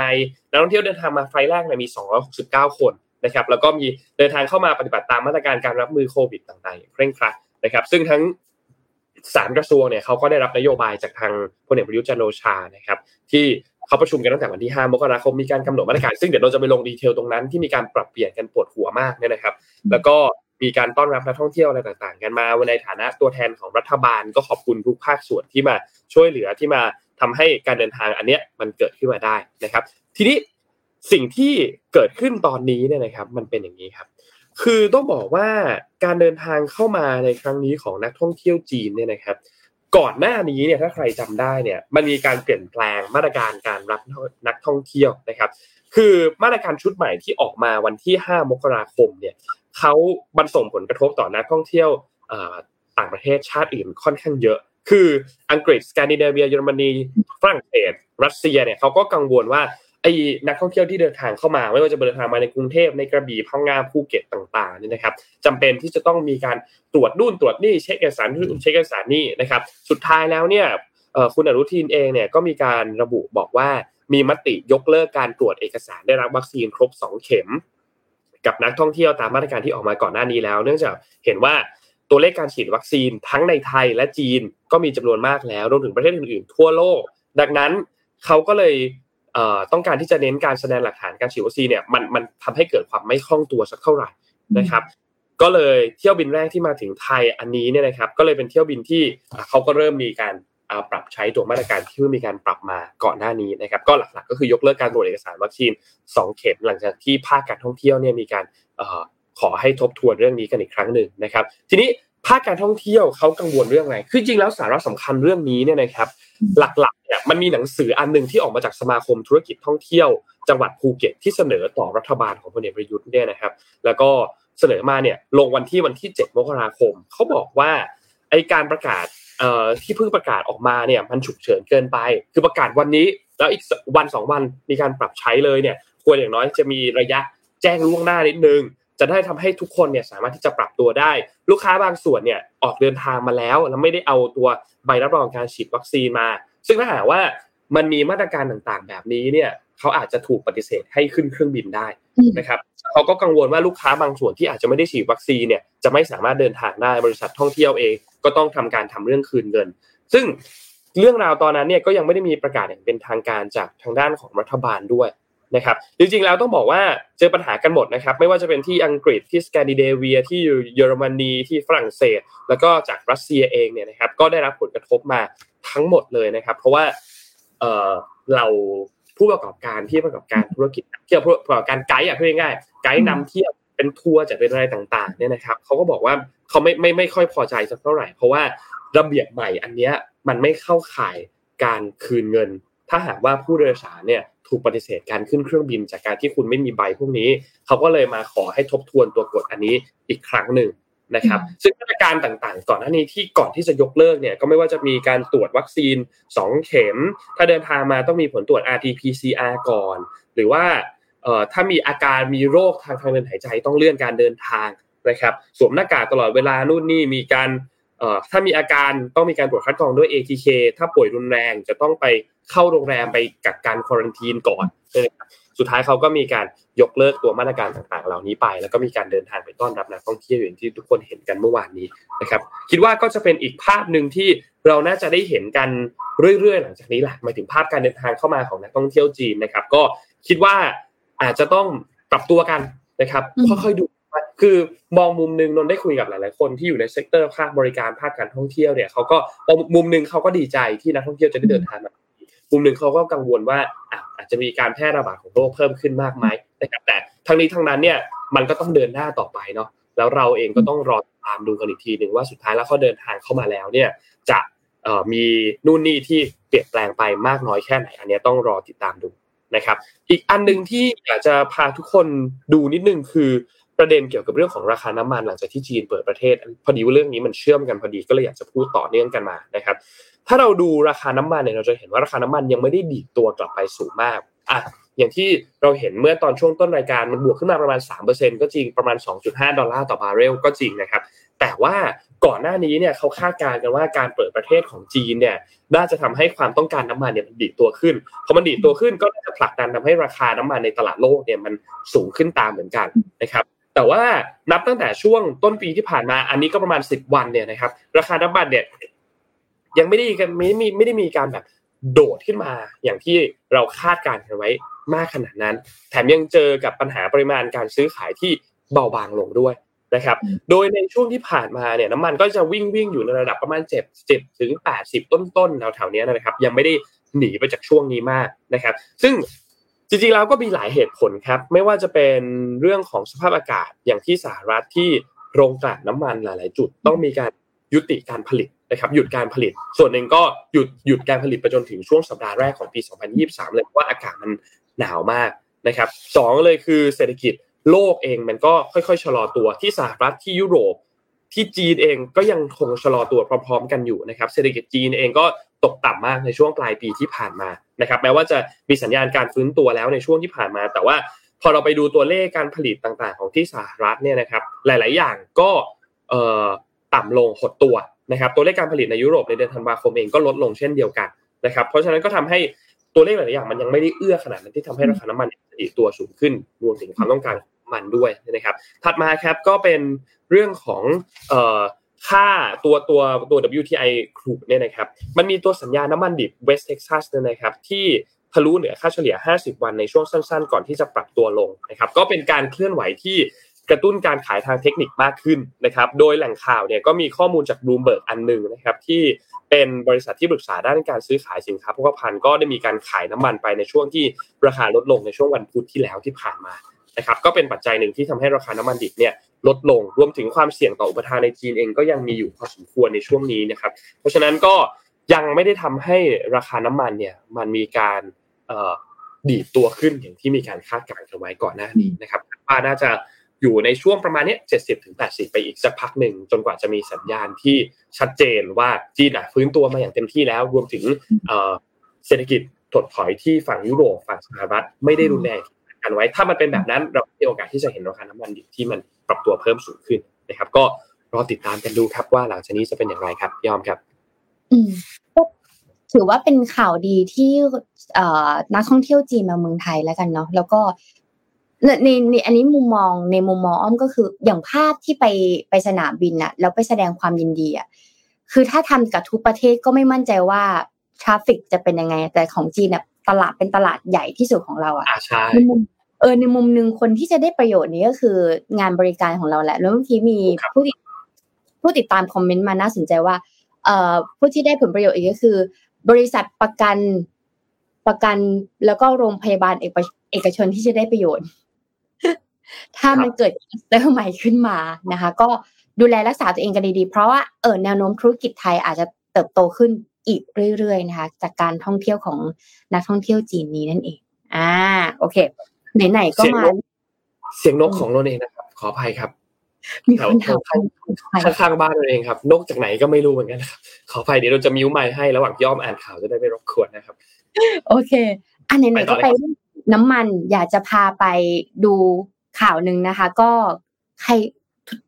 นักท่องเที่ยวเดินทางมาไฟแรกเนี่ยมี 269 คนนะครับ แล้วก็มีเดินทางเข้ามาปฏิบัติตามมาตรการการรับมือโควิดต่างๆเคร่งครัดนะครับ ซึ่งทั้งสามกระทรวงเนี่ยเขาก็ได้รับนโยบายจากทางพลเอกประยุทธ์จันโอชานะครับ ที่ เขาประชุมกันตั้งแต่วันที่ 5 มกราคมมีการกำหนดมาตรการ ซึ่งเดี๋ยวเราจะไปลงดีเทลตรงนั้นที่มีการปรับเปลี่ยนกันปวดหัวมากเนี่ยนะครับ แล้วก็มีการต้อนรับนักท่องเที่ยวอะไรต่างๆ กันมาในฐานะตัวแทนของรัฐบาลก็ขอบคุณทุกภาคส่วนที่มาช่วยเหลือที่มาทำให้การเดินทางอันเนี้ยมันเกิดขึ้นมาได้นะครับ ทีนี้สิ่งที่เกิดขึ้นตอนนี้เนี่ยนะครับ มันเป็นอย่างนี้ครับ คือต้องบอกว่าการเดินทางเข้ามาในครั้งนี้ของนักท่องเที่ยวจีนเนี่ยนะครับ ก่อนหน้านี้เนี่ยถ้าใครจำได้เนี่ยมันมีการเปลี่ยนแปลงมาตรการการรับนักท่องเที่ยวนะครับ คือมาตรการชุดใหม่ที่ออกมาวันที่ 5 มกราคมเนี่ยเขาบรรส่งผลกระทบต่อนักท่องเที่ยวต่างประเทศชาติอื่นค่อนข้างเยอะ คืออังกฤษสแกนดิเนเวียเยอรมนีฝรั่งเศสรัสเซียเนี่ยเขาก็กังวลว่า ไอ้นักท่องเที่ยวที่เดินทางเข้ามา ไม่ว่าจะเดินทางมาในกรุงเทพในกระบี่พังงาภูเก็ตต่างๆนี่นะครับจำเป็นที่จะต้องมีการตรวจนู่นตรวจนี่เช็คเอกสารเช็คเอกสารนี่นะครับ สุดท้ายแล้วเนี่ยคุณอนุทินเองเนี่ยก็มีการระบุบอกว่ามีมติยกเลิกการตรวจเอกสารได้รับวัคซีนครบ 2 เข็ม กับนักท่องเที่ยวตามมาตรการที่ออกมาก่อนหน้านี้แล้ว เนื่องจากเห็นว่าตัวเลขการฉีดวัคซีนทั้งในไทยและจีนก็มีจำนวนมากแล้วรวมถึงประเทศอื่นๆ ทั่วโลก ดังนั้นเขาก็เลย ต้องการที่จะเน้นการแสดงหลักฐานการฉีดวัคซีนเนี่ยมันมันทำให้เกิดความไม่คล่องตัวสักเท่าไหร่นะครับ ก็เลยเที่ยวบินแรกที่มาถึงไทยอันนี้เนี่ยนะครับ ก็เลยเป็นเที่ยวบินที่เขาก็เริ่มมีการปรับใช้ตัวมาตรการที่มีการปรับมาก่อนหน้านี้นะครับ ก็หลักๆก็คือยกเลิกการตรวจเอกสารวัคซีน 2 เข็มหลังจากที่ภาคการท่องเที่ยวเนี่ยมีการขอให้ทบทวนเรื่องนี้กันอีกครั้งหนึ่งนะครับ ทีนี้ ภาคการท่องเที่ยวเขากังวลเรื่องอะไรคือจริงแล้วสาระสำคัญเรื่องนี้เนี่ยนะครับ หลักๆเนี่ยมันมีหนังสืออันหนึ่งที่ออกมาจากสมาคมธุรกิจท่องเที่ยว จังหวัดภูเก็ตที่เสนอต่อรัฐบาลของพลเอกประยุทธ์เนี่ยนะครับ แล้วก็เสนอมาเนี่ยลงวันที่วันที่ 7 มกราคม เขาบอกว่าไอการประกาศเอ่อที่เพิ่งประกาศออกมาเนี่ยมันฉุกเฉินเกินไป คือประกาศวันนี้แล้วอีกวันสองวันมีการปรับใช้เลยเนี่ยควรอย่างน้อยจะมีระยะแจ้งล่วงหน้านิดนึง จะได้ทำให้ทุกคนเนี่ยสามารถที่จะปรับตัวได้ ลูกค้าบางส่วนเนี่ยออกเดินทางมาแล้ว แล้วไม่ได้เอาตัวใบรับรองการฉีดวัคซีนมา ซึ่งถ้าหากว่ามันมีมาตรการต่างๆ แบบนี้เนี่ยเขาอาจจะถูกปฏิเสธให้ขึ้นเครื่องบินได้นะครับเขาก็กังวลว่าลูกค้าบางส่วนที่อาจจะไม่ได้ฉีดวัคซีนเนี่ยจะไม่สามารถเดินทางได้บริษัทท่องเที่ยวเอง ก็ต้องทำการทำเรื่องคืนเงิน ซึ่งเรื่องราวตอนนั้นเนี่ยก็ยังไม่ได้มีประกาศอย่างเป็นทางการจากทางด้านของรัฐบาลด้วย นะครับจริงๆแล้วต้องบอกว่าเจอปัญหากันหมดนะครับไม่ว่าจะเป็นที่อังกฤษที่สแกนดิเนเวียที่เยอรมนีที่ฝรั่งเศส แล้วก็จากรัสเซียเองเนี่ยนะครับก็ได้รับผลกระทบมาทั้งหมดเลยนะครับ เพราะว่าเเราผู้ประกอบการที่ประกอบการธุรกิจเที่ยวประกอบการไกด์อะพูดง่ายๆไกด์นำเที่ยวเป็นทัวร์จะเป็นอะไรต่างๆเนี่ยนะครับเขาก็บอกว่าเขาไม่ไม่ไม่ค่อยพอใจสักเท่าไหร่ เพราะว่าระเบียบใหม่อันเนี้ยมันไม่เข้าข่ายการคืนเงิน ถ้าหากว่าผู้โดยสารเนี่ยถูกปฏิเสธการขึ้นเครื่องบินจากการที่คุณไม่มีใบพวกนี้ เขาก็เลยมาขอให้ทบทวนตัวกฎอันนี้อีกครั้งหนึ่งนะครับ ซึ่งมาตรการต่างๆ ก่อนหน้านี้ที่ก่อนที่จะยกเลิกเนี่ยก็ไม่ว่าจะมีการตรวจวัคซีน 2 เข็ม ถ้าเดินทางมาต้องมีผลตรวจ RT-PCR ก่อน หรือว่าถ้ามีอาการมีโรคทางทางเดินหายใจต้องเลื่อนการเดินทางนะครับ สวมหน้ากากตลอดเวลานู่นนี่มีการ ถ้ามีอาการต้องมีการตรวจคัดกรองด้วย ATK ถ้าป่วยรุนแรงจะต้องไปเข้าโรงแรมไปกักกัน quarantine ก่อนนะครับสุดท้ายเขาก็มีการยกเลิกตัวมาตรการต่างๆ เหล่านี้ไป แล้วก็มีการเดินทางไปต้อนรับนักท่องเที่ยวอย่างที่ทุกคนเห็นกันเมื่อวานนี้นะครับ คิดว่าก็จะเป็นอีกภาพหนึ่งที่เราน่าจะได้เห็นกันเรื่อยๆ หลังจากนี้แหละหมายถึงภาพการเดินทางเข้ามาของนักท่องเที่ยวจีนนะครับ ก็คิดว่าอาจจะต้องปรับตัวกันนะครับค่อยๆดู คือมองมุมหนึ่งนนท์ได้คุยกับหลาย ๆ คนที่อยู่ใน sector ภาคบริการภาคการท่องเที่ยวเนี่ยเขาก็มุมหนึ่งเขาก็ดีใจที่นักท่องเที่ยวจะได้เดินทางมามุมหนึ่งเขาก็กังวลว่าอาจจะมีการแพร่ระบาดของโรคเพิ่มขึ้นมากไหมนะครับแต่ทั้งนี้ทั้งนั้นเนี่ยมันก็ต้องเดินหน้าต่อไปเนาะแล้วเราเองก็ต้องรอตามดูกันอีกทีหนึ่งว่าสุดท้ายแล้วเขาเดินทางเข้ามาแล้วเนี่ยจะมีนู่นนี่ที่เปลี่ยนแปลงไปมากน้อยแค่ไหนอันนี้ต้องรอติดตามดูนะครับ อีกอันหนึ่งที่อยากจะพาทุกคนดูนิดนึงคือ ประเด็นเกี่ยวกับเรื่องของราคาน้ำมันหลังจากที่จีนเปิดประเทศ พอดีว่าเรื่องนี้มันเชื่อมกันพอดีก็เลยอยากจะพูดต่อเนื่องกันมานะครับ ถ้าเราดูราคาน้ำมันเนี่ยเราจะเห็นว่าราคาน้ำมันยังไม่ได้ดีดตัวกลับไปสูงมากอะอย่างที่เราเห็นเมื่อตอนช่วงต้นรายการมันบวกขึ้นมาประมาณ 3%ก็จริงประมาณ 2.5 ดอลลาร์ต่อบาร์เรลก็จริงนะครับ แต่ว่าก่อนหน้านี้เนี่ยเขาคาดการณ์กันว่าการเปิดประเทศของจีนเนี่ยน่าจะทำให้ความต้องการน้ำมันเนี่ยมันดีดตัวขึ้นพอมันดีดตัวขึ้นก็จะผลักดันทำให้ราคาน้ำมันในตลาดโลกเนี่ยมันสูงขึ้นตามเหมือนกันนะครับ แต่ว่านับตั้งแต่ช่วงต้นปีที่ผ่านมา อันนี้ก็ประมาณ 10 วันเนี่ยนะครับ ราคาน้ำมันเนี่ยยังไม่ได้กันไม่มีไม่ได้มีการแบบโดดขึ้นมาอย่างที่เราคาดการณ์กันไว้มากขนาดนั้น แถมยังเจอกับปัญหาปริมาณการซื้อขายที่เบาบางลงด้วยนะครับ โดยในช่วงที่ผ่านมาเนี่ยน้ำมันก็จะวิ่งวิ่งอยู่ในระดับประมาณ7 7ถึง80 ต้นๆแถวๆนี้นะครับ ยังไม่ได้หนีไปจากช่วงนี้มากนะครับ ซึ่ง จริงๆแล้วก็มีหลายเหตุผลครับ ไม่ว่าจะเป็นเรื่องของสภาพอากาศอย่างที่สหรัฐที่โรงกลั่นน้ำมันหลาย ๆ จุดต้องมีการยุติการผลิตนะครับหยุดการผลิต ส่วนหนึ่งก็หยุดหยุดการผลิตไปจนถึงช่วงสัปดาห์แรกของปี 2023 เลยเพราะว่าอากาศมันหนาวมากนะครับสองเลยคือเศรษฐกิจโลกเองมันก็ค่อย ๆ ชะลอตัวที่สหรัฐที่ยุโรปที่จีนเองก็ยังคงชะลอตัวพร้อม ๆ กันอยู่นะครับ เศรษฐกิจจีนเองก็ ตกต่ำมากในช่วงปลายปีที่ผ่านมานะครับ แม้ว่าจะมีสัญญาณการฟื้นตัวแล้วในช่วงที่ผ่านมา แต่ว่าพอเราไปดูตัวเลขการผลิตต่างๆ ของที่สหรัฐเนี่ยนะครับ หลาย ๆ อย่างก็ต่ำลงหดตัวนะครับ ตัวเลขการผลิตในยุโรปในเดือนธันวาคมเองก็ลดลงเช่นเดียวกันนะครับ เพราะฉะนั้นก็ทำให้ตัวเลขหลาย ๆ อย่างมันยังไม่ได้เอื้อขนาดนั้นที่ทำให้ราคาน้ำมันดีตัวสูงขึ้น รวมถึงความต้องการมันด้วยนะครับ ถัดมาครับก็เป็นเรื่องของ ค่าตัวตัวตัว WTI ครูเนี่ยนะครับมันมีตัวสัญญาณน้ำมันดิบ West Texas เนี่ยนะครับที่ทะลุเหนือค่าเฉลี่ย 50 วันในช่วงสั้น ๆ ก่อนที่จะปรับตัวลงนะครับก็เป็นการเคลื่อนไหวที่กระตุ้นการขายทางเทคนิคมากขึ้นนะครับโดยแหล่งข่าวเนี่ยก็มีข้อมูลจาก Bloomberg อันหนึ่งนะครับที่เป็นบริษัทที่ปรึกษาด้านการซื้อขายสินค้าโภคภัณฑ์ก็ได้มีการขายน้ำมันไปในช่วงที่ราคาลดลงในช่วงวันพุธที่แล้วที่ผ่านมา นะครับก็เป็นปัจจัยหนึ่งที่ทำให้ราคาน้ำมันดิบเนี่ยลดลงรวมถึงความเสี่ยงต่ออุปทานในจีนเองก็ยังมีอยู่พอสมควรในช่วงนี้นะครับ เพราะฉะนั้นก็ยังไม่ได้ทำให้ราคาน้ำมันเนี่ยมันมีการดีดตัวขึ้นอย่างที่มีการคาดการณ์กันไว้ก่อนหน้านี้นะครับว่าน่าจะอยู่ในช่วงประมาณนี้เจ็ดสิบถึงแปดสิบไปอีกสักพักหนึ่งจนกว่าจะมีสัญญาณที่ชัดเจนว่าจีนฟื้นตัวมาอย่างเต็มที่แล้ว รวมถึงเศรษฐกิจถดถอยที่ฝั่งยุโรปฝั่งสหรัฐไม่ได้รุนแรง กันไว้ ถ้ามันเป็นแบบนั้นเรามีโอกาสที่จะเห็นราคาน้ำมันดิบที่มันปรับตัวเพิ่มสูงขึ้นนะครับ ก็รอติดตามกันดูครับว่าหลังจากนี้จะเป็นอย่างไรครับยอมครับ อืมถือว่าเป็นข่าวดีที่นักท่องเที่ยวจีนมาเมืองไทยแล้วกันเนาะแล้วก็ในในอันนี้มุมมองในมุมมองอ้อมก็คืออย่างภาพที่ไปไปสนามบินอะแล้วไปแสดงความยินดีอะคือถ้าทำกับทุกประเทศก็ไม่มั่นใจว่าทราฟฟิกจะเป็นยังไง แต่ของจีนเนี่ย ตลาดเป็นตลาดใหญ่ที่สุดของเราอะใช่ในมุมเออในมุมหนึ่งคนที่จะได้ประโยชน์นี้ก็คืองานบริการของเราแหละแล้วเมื่อกี้มีผู้ติดผู้ติดตามคอมเมนต์มาน่าสนใจว่าเอ่อผู้ที่ได้ผลประโยชน์อีกก็คือ บริษัทประกันประกันแล้วก็โรงพยาบาลเอกชนที่จะได้ประโยชน์ ถ้ามันเกิดเรื่องใหม่ขึ้นมานะคะ ก็ดูแลรักษาตัวเองกันดีๆ เพราะว่าเออแนวโน้มธุรกิจไทยอาจจะเติบโตขึ้น อีกเรื่อยๆนะคะจากการท่องเที่ยวของนักท่องเที่ยวจีนนี้นั่นเอง อ่า โอเค ไหนๆก็มา เสียงนกของเราเองนะครับ ขออภัยครับมีคนถามข้างๆบ้านเราเองครับ นกจากไหนก็ไม่รู้เหมือนกันครับขออภัยเดี๋ยวเราจะมิวไมค์ให้ระหว่างย่อมอ่านข่าวจะได้ไม่รบกวนนะครับ โอเค อันไหนๆก็ไปน้ำมันอยากจะพาไปดูข่าวหนึ่งนะคะ ก็ใคร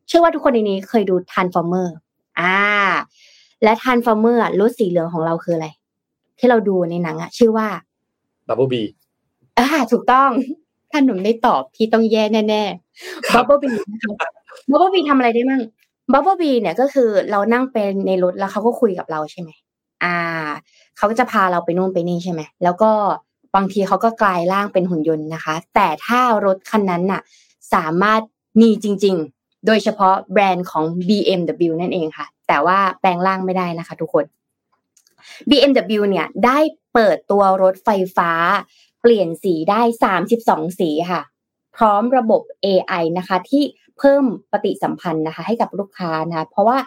เชื่อว่าทุกคนในนี้เคยดู Transformer อ่า และ Transformer รถสีเหลืองของเราคืออะไร ที่เราดูในหนังอะชื่อว่า Bumblebee อ่าถูกต้อง ถ้าหนุ่มได้ตอบพี่ต้องแย่แน่ๆ Bumblebee Bumblebee ทำอะไรได้มั่ง Bumblebee เนี่ยก็คือเรานั่งเป็นในรถแล้วเขาก็คุยกับเราใช่ไหมอ่าเขาก็จะพาเราไปนู่นไปนี่ใช่ไหมแล้วก็บางทีเขาก็กลายร่างเป็นหุ่นยนต์นะคะ แต่ถ้ารถคันนั้นน่ะ สามารถมีจริง ๆ โดยเฉพาะแบรนด์ของ BMW นั่นเองค่ะ แต่ว่าแปลงร่างไม่ได้นะคะ ทุกคน BMW เนี่ยได้เปิดตัวรถไฟฟ้า เปลี่ยนสีได้ 32 สีค่ะ พร้อมระบบ AI นะคะ ที่เพิ่มปฏิสัมพันธ์นะคะ ให้กับลูกค้านะคะ เพราะว่า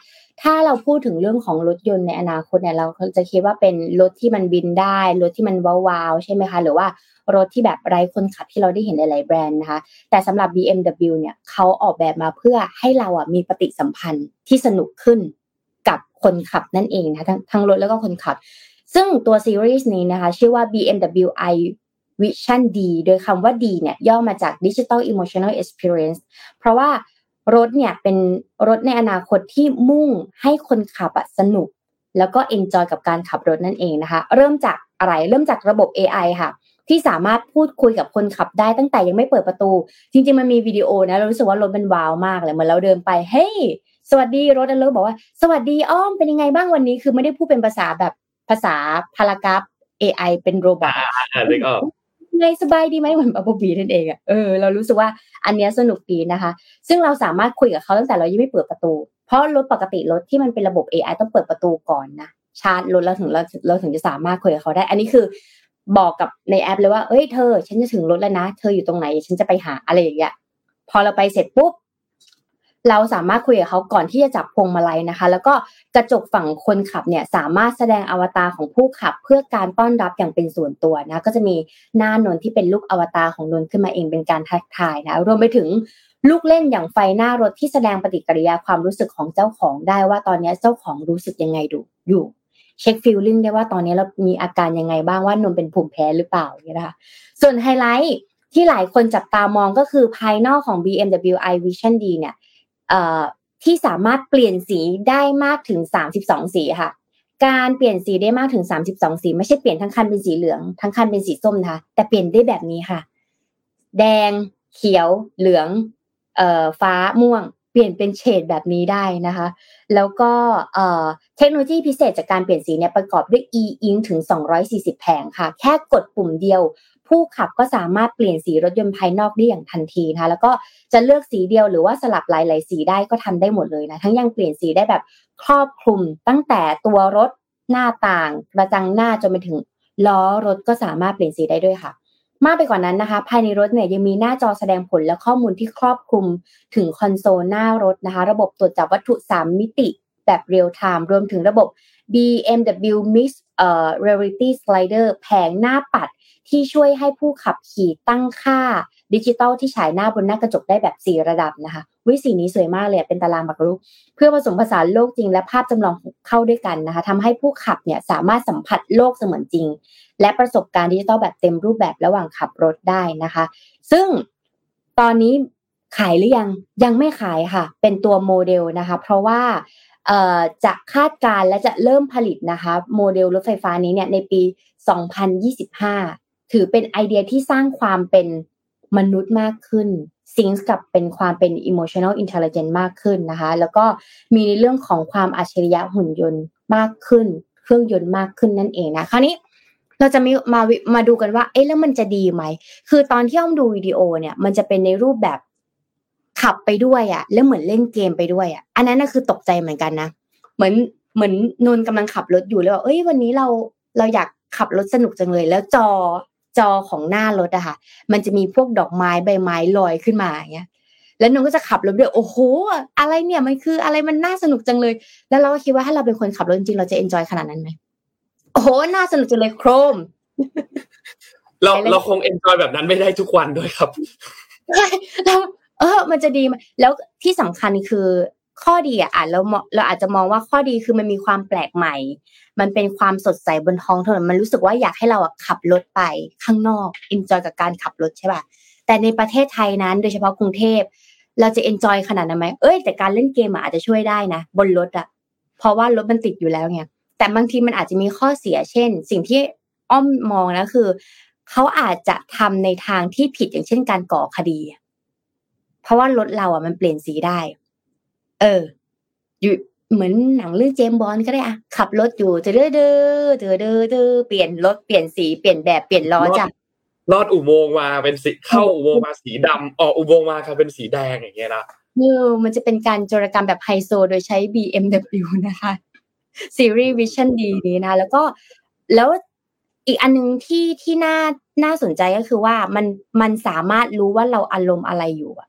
ถ้าเราพูดถึงเรื่องของรถยนต์ในอนาคตเนี่ยเราจะคิดว่าเป็นรถที่มันบินได้ รถที่มันว้าวๆใช่ไหมคะ หรือว่ารถที่แบบไร้คนขับที่เราได้เห็นหลายๆแบรนด์นะคะ แต่สำหรับ BMW เนี่ยเขาออกแบบมาเพื่อให้เราอะมีปฏิสัมพันธ์ที่สนุกขึ้น คนขับนั่นเองนะทั้งทั้งรถแล้วก็คนขับ ซึ่งตัวซีรีส์นี้นะคะ ชื่อว่า BMW i Vision D โดยคำว่า D เนี่ยย่อมาจาก Digital Emotional Experience เพราะว่ารถเนี่ยเป็นรถในอนาคตที่มุ่งให้คนขับสนุก แล้วก็ enjoy กับการขับรถนั่นเองนะคะ เริ่มจากอะไรเริ่มจากระบบ AI ค่ะ ที่สามารถพูดคุยกับคนขับได้ตั้งแต่ยังไม่เปิดประตู จริงๆมันมีวิดีโอนะ เรารู้สึกว่ารถมันว้าวมากเลยเหมือนเราเดินไปเฮ้ย สวัสดีรถอันเลิบอกว่า สวัสดีอ้อมเป็นยังไงบ้างวันนี้ คือไม่ได้พูดเป็นภาษาแบบภาษา paragraph AI เป็น robot อ่านึกออกไงสบายดีไหมเหมือนบับบีนั่นเองอะเออเรารู้สึกว่าอันเนี้ยสนุกดีนะคะ ซึ่งเราสามารถคุยกับเขาตั้งแต่เรายังไม่เปิดประตู เพราะรถปกติรถที่มันเป็นระบบ AI ต้องเปิดประตูก่อนนะชาร์จรถแล้วถึงเราเราถึงจะสามารถคุยกับเขาได้ อันนี้คือบอกกับในแอปเลยว่า เอ้ยเธอ ฉันจะถึงรถแล้วนะ เธออยู่ตรงไหน ฉันจะไปหาอะไรอย่างเงี้ย พอเราไปเสร็จปุ๊บ เราสามารถคุยกับเขาก่อนที่จะจับพวงมาลัยนะคะ แล้วก็กระจกฝั่งคนขับเนี่ยสามารถแสดงอวตารของผู้ขับ เพื่อการต้อนรับอย่างเป็นส่วนตัวนะ ก็จะมีหน้านนท์ที่เป็นลูกอวตารของนนท์ขึ้นมาเองเป็นการทักทายนะ รวมไปถึงลูกเล่นอย่างไฟหน้ารถที่แสดงปฏิกิริยาความรู้สึกของเจ้าของได้ว่าตอนนี้เจ้าของรู้สึกยังไงดูอยู่เช็ค feeling ได้ว่าตอนนี้เรามีอาการยังไงบ้างว่านนท์เป็นภูมิแพ้หรือเปล่าเนี่ยนะคะส่วนไฮไลท์ที่หลายคนจับตามองก็คือภายนอกของ BMW i Vision Dee เนี่ย ที่สามารถเปลี่ยนสีได้มากถึง 32 สีค่ะ การเปลี่ยนสีได้มากถึง 32 สี ไม่ใช่เปลี่ยนทั้งคันเป็นสีเหลืองทั้งคันเป็นสีส้มนะคะแต่เปลี่ยนได้แบบนี้ค่ะ แดง เขียว เหลือง เอ่อฟ้าม่วง เปลี่ยนเป็นเฉดแบบนี้ได้นะคะ แล้วก็เอ่อเทคโนโลยีพิเศษจากการเปลี่ยนสีเนี่ยประกอบด้วย e-ink ถึง 240 แผงค่ะ แค่กดปุ่มเดียว ผู้ขับก็สามารถเปลี่ยนสีรถยนต์ภายนอกได้อย่างทันทีนะคะแล้วก็จะเลือกสีเดียวหรือว่าสลับหลาย ๆ สีได้ก็ทำได้หมดเลยนะทั้งยังเปลี่ยนสีได้แบบครอบคลุมตั้งแต่ตัวรถหน้าต่างกระจังหน้าจนไปถึงล้อรถก็สามารถเปลี่ยนสีได้ด้วยค่ะ มากไปกว่านั้นนะคะ ภายในรถเนี่ยยังมีหน้าจอแสดงผลและข้อมูลที่ครอบคลุมถึงคอนโซลหน้ารถนะคะ ระบบตรวจจับวัตถุ 3 มิติแบบเรียลไทม์รวมถึงระบบ BMW Mixed เอ่อ Reality Slider แผงหน้าปัด ที่ช่วยให้ผู้ขับขี่ตั้งค่าดิจิตอลที่ฉายหน้าบนหน้ากระจกได้แบบสี่ระดับนะคะวิสีนี้สวยมากเลยเป็นตารางหมากรุกเพื่อผสมผสานโลกจริง และภาพจำลองเข้าด้วยกันนะคะทำให้ผู้ขับเนี่ยสามารถสัมผัสโลกเสมือนจริง และประสบการณ์ดิจิตอลแบบเต็มรูปแบบระหว่างขับรถได้นะคะ ซึ่งตอนนี้ขายหรือยังยังไม่ขายค่ะ เป็นตัวโมเดลนะคะ เพราะว่าจะคาดการและจะเริ่มผลิตนะคะ โมเดลรถไฟฟ้านี้เนี่ยในปี 2025 ถือเป็นไอเดียที่สร้างความเป็นมนุษย์มากขึ้นซิงส์กับเป็นความเป็น emotional intelligent มากขึ้นนะคะ แล้วก็มีในเรื่องของความอัจฉริยะหุ่นยนต์มากขึ้น เครื่องยนต์มากขึ้นนั่นเองนะคราวนี้เราจะมีมามาดูกันว่า เอ๊ะแล้วมันจะดีไหม คือตอนที่อ้อมดูวิดีโอเนี่ย มันจะเป็นในรูปแบบขับไปด้วยอะแล้วเหมือนเล่นเกมไปด้วยอะอันนั้นน่ะคือตกใจเหมือนกันนะ เหมือนเหมือนนนกำลังขับรถอยู่แล้วเอ้ยวันนี้เราเราอยากขับรถสนุกจังเลย แล้วจอ จอของหน้ารถอะค่ะ มันจะมีพวกดอกไม้ใบไม้ลอยขึ้นมาอย่างเงี้ย แล้วนนก็จะขับรถด้วยโอ้โห อะไรเนี่ยมันคืออะไรมันน่าสนุกจังเลย แล้วเราก็คิดว่าถ้าเราเป็นคนขับรถจริงเราจะเอนจอยขนาดนั้นไหมโอ้โหน่าสนุกจังเลยโครม เราเราคงเอนจอยแบบนั้นไม่ได้ทุกวันด้วยครับใช่เราเออ มันจะดีมแล้วที่สำคัญคือ ข้อดีอะเราเราอาจจะมองว่าข้อดีคือมันมีความแปลกใหม่ มันเป็นความสดใสบนท้องถนนมันรู้สึกว่าอยากให้เราขับรถไปข้างนอก enjoy กับการขับรถใช่ป่ะแต่ในประเทศไทยนั้น โดยเฉพาะกรุงเทพเราจะ enjoy ขนาดนั้นไหมเอ้ยแต่การเล่นเกมอาจจะช่วยได้นะ บนรถอะเพราะว่ารถมันติดอยู่แล้วไงแต่บางทีมันอาจจะมีข้อเสียเช่น สิ่งที่อ้อมมองนะคือเขาอาจจะทำในทางที่ผิดอย่างเช่นการก่อคดี เพราะว่ารถเราอะมันเปลี่ยนสีได้ เออ อยู่เหมือนหนังเรื่องเจมบอลก็ได้อะขับรถอยู่เด้อเด้อเด้อเด้อเด้อเปลี่ยนรถเปลี่ยนสีเปลี่ยนแบบเปลี่ยนล้อจ้ะลอดอุโมงค์มาเป็นสีเข้าอุโมงค์มาสีดำออกอุโมงค์มาค่ะเป็นสีแดงอย่างเงี้ยนะเออมันจะเป็นการโจรกรรมแบบไฮโซโดยใช้ BMW นะคะซีรีส์ Vision Dee นี้นะ แล้วก็แล้วอีกอันนึงที่ที่น่าน่าสนใจก็คือว่ามันมันสามารถรู้ว่าเราอารมณ์อะไรอยู่อะ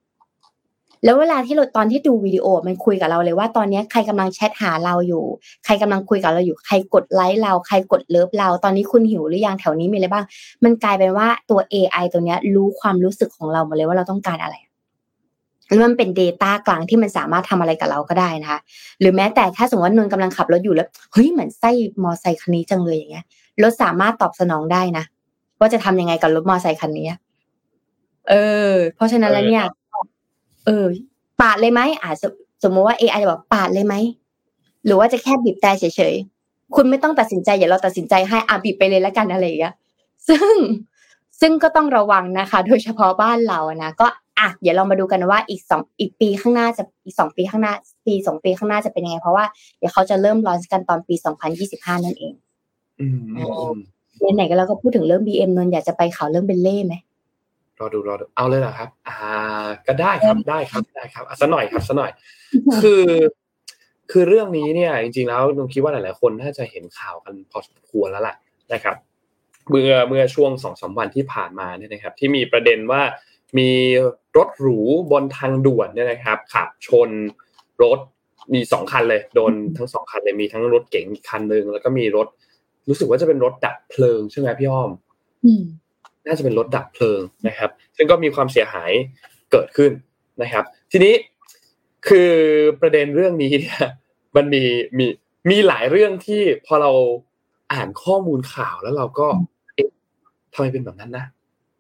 แล้วเวลาที่เราตอนที่ดูวิดีโอมันคุยกับเราเลยว่าตอนนี้ใครกำลังแชทหาเราอยู่ ใครกำลังคุยกับเราอยู่ ใครกดไลค์เรา ใครกดเลิฟเรา ตอนนี้คุณหิวหรือยังแถวนี้มีอะไรบ้าง มันกลายเป็นว่าตัว AI ตัวเนี้ยรู้ความรู้สึกของเราหมดเลยว่าเราต้องการอะไรแล้วมันเป็น Data กลางที่มันสามารถทำอะไรกับเราก็ได้นะคะ หรือแม้แต่ถ้าสมมติว่านนกำลังขับรถอยู่แล้วเฮ้ยเหมือนไส้มอไซคันนี้จังเลยอย่างเงี้ยรถสามารถตอบสนองได้นะว่าจะทำยังไงกับรถมอไซคันนี้เออ เพราะฉะนั้นแล้วเนี่ย เออ ปาดเลยไหมอาจจะสมมติว่าเอไอจะบอกปาดเลยไหมหรือว่าจะแค่บีบแต่เฉยๆคุณไม่ต้องตัดสินใจอย่าเราตัดสินใจให้อาบีบไปเลยแล้วกันอะไรอย่างเงี้ยซึ่งซึ่งก็ต้องระวังนะคะ โดยเฉพาะบ้านเรานะก็อะเดี๋ยวเรามาดูกันว่าอีกสองอีกปีข้างหน้าจะอีกสองปีข้างหน้า ปีสองปีข้างหน้าจะเป็นยังไง เพราะว่าเดี๋ยวเขาจะเริ่มลอนกันตอนปีสองพันยี่สิบห้านั่นเองอืมอืมไหนๆก็เราก็พูดถึงเรื่องบีเอ็มนนท์อยากจะไปข่าวเรื่องเบลเล่ไหมรอดูรอดูเอาเลยเหรอครับอ่า ก็ได้ครับได้ครับได้ครับอะสักหน่อยครับสักหน่อย คือ คือเรื่องนี้เนี่ย จริงๆแล้วนุงคิดว่าหลายๆคนน่าจะเห็นข่าวกันพอสมควรแล้วล่ะนะครับ เมื่อเมื่อช่วงสองสามวันที่ผ่านมาเนี่ยนะครับ ที่มีประเด็นว่ามีรถหรูบนทางด่วนเนี่ยนะครับขับชนรถมีสองคันเลยโดนทั้งสองคันเลยมีทั้งรถเก๋งอีกคันหนึ่งแล้วก็มีรถ รู้สึกว่าจะเป็นรถดับเพลิงใช่ไหมพี่อ้อมอืม น่าจะเป็นรถดับเพลิงนะครับ ซึ่งก็มีความเสียหายเกิดขึ้นนะครับ ทีนี้คือประเด็นเรื่องนี้เนี่ยมันมีมีมีหลายเรื่องที่พอเราอ่านข้อมูลข่าวแล้วเราก็ เอ๊ะทำไมเป็นแบบนั้นนะ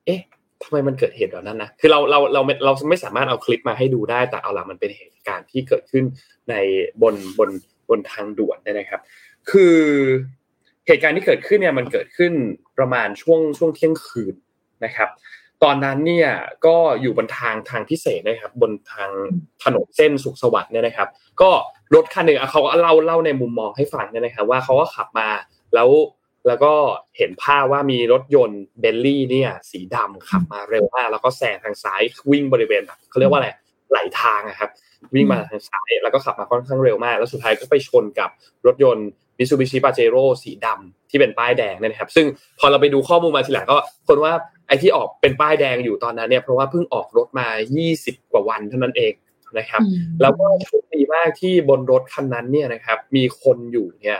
เอ๊ะทำไมมันเกิดเหตุแบบนั้นนะ คือเราเราเราเราไม่สามารถเอาคลิปมาให้ดูได้ แต่เอาละมันเป็นเหตุการณ์ที่เกิดขึ้นในบนบนบนทางด่วนนะครับ คือ เหตุการณ์ที่เกิดขึ้นเนี่ยมันเกิดขึ้นประมาณช่วงช่วงเที่ยงคืนนะครับ ตอนนั้นเนี่ยก็อยู่บนทางทางพิเศษนะครับ บนทางถนนเส้นสุขสวัสดิ์เนี่ยนะครับ ก็รถคันหนึ่งเขาเล่าเล่าในมุมมองให้ฟังเนี่ยนะครับ ว่าเขาก็ขับมาแล้วแล้วก็เห็นภาพว่ามีรถยนต์เบลลี่เนี่ย สีดำขับมาเร็วมากแล้วก็แซงทางซ้ายวิ่งบริเวณแบบเขาเรียกว่าอะไรไหลทางอะครับ วิ่งมาทางซ้ายแล้วก็ขับมาค่อนข้างเร็วมาก แล้วสุดท้ายก็ไปชนกับรถยนต์ มิ t ซูบิชิปาเจโร่สีดำที่เป็นป้ายแดงเนี่ยนะครับ ซึ่งพอเราไปดูข้อมูลมาทีหลังก็คนว่าไอ้ที่ออกเป็นป้ายแดงอยู่ตอนนั้นเนี่ยเพราะว่าเพิ่งออกรถมา 20 กว่าวันเท่านั้นเองนะครับ แล้วก็โชคดีมากที่บนรถคันนั้นเนี่ยนะครับ มีคนอยู่เนี่ย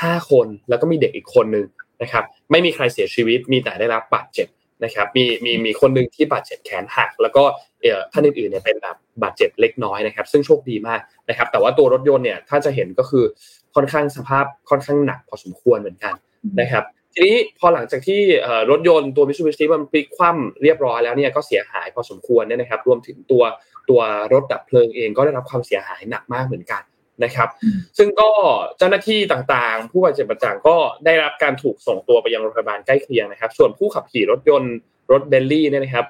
ห้าคนแล้วก็มีเด็กอีกคนนึงนะครับ ไม่มีใครเสียชีวิตมีแต่ได้รับบาดเจ็บนะครับมีมีมีคนหนึ่งที่บาดเจ็บแขนหัก แล้วก็เอ่อท่านอื่นๆเนี่ยเป็นแบบบาดเจ็บเล็กน้อยนะครับ ซึ่งโชคดีมากนะครับ แต่ว่าตัวรถยนต์เนี่ยถ้าจะเห็นก็คือ ค่อนข้างสภาพค่อนข้างหนักพอสมควรเหมือนกันนะครับทีนี้พอหลังจากที่รถยนต์ตัวมิ t ซูบิชิมันพลิกคว่ำเรียบร้อยแล้วเนี่ยก็เสียหายพอสมควรเนี่ยนะครับ รวมถึงตัวตัวรถดับเพลิงเองก็ได้รับความเสียหายหนักมากเหมือนกันนะครับ ซึ่งก็เจ้าหน้าที่ต่างๆ ผู้บาดเจ็บต่างๆก็ได้รับการถูกส่งตัวไปยังโรงพยาบาลใกล้เคียงนะครับ ส่วนผู้ขับขี่รถยนต์รถเบลลี่เนี่ยนะครับ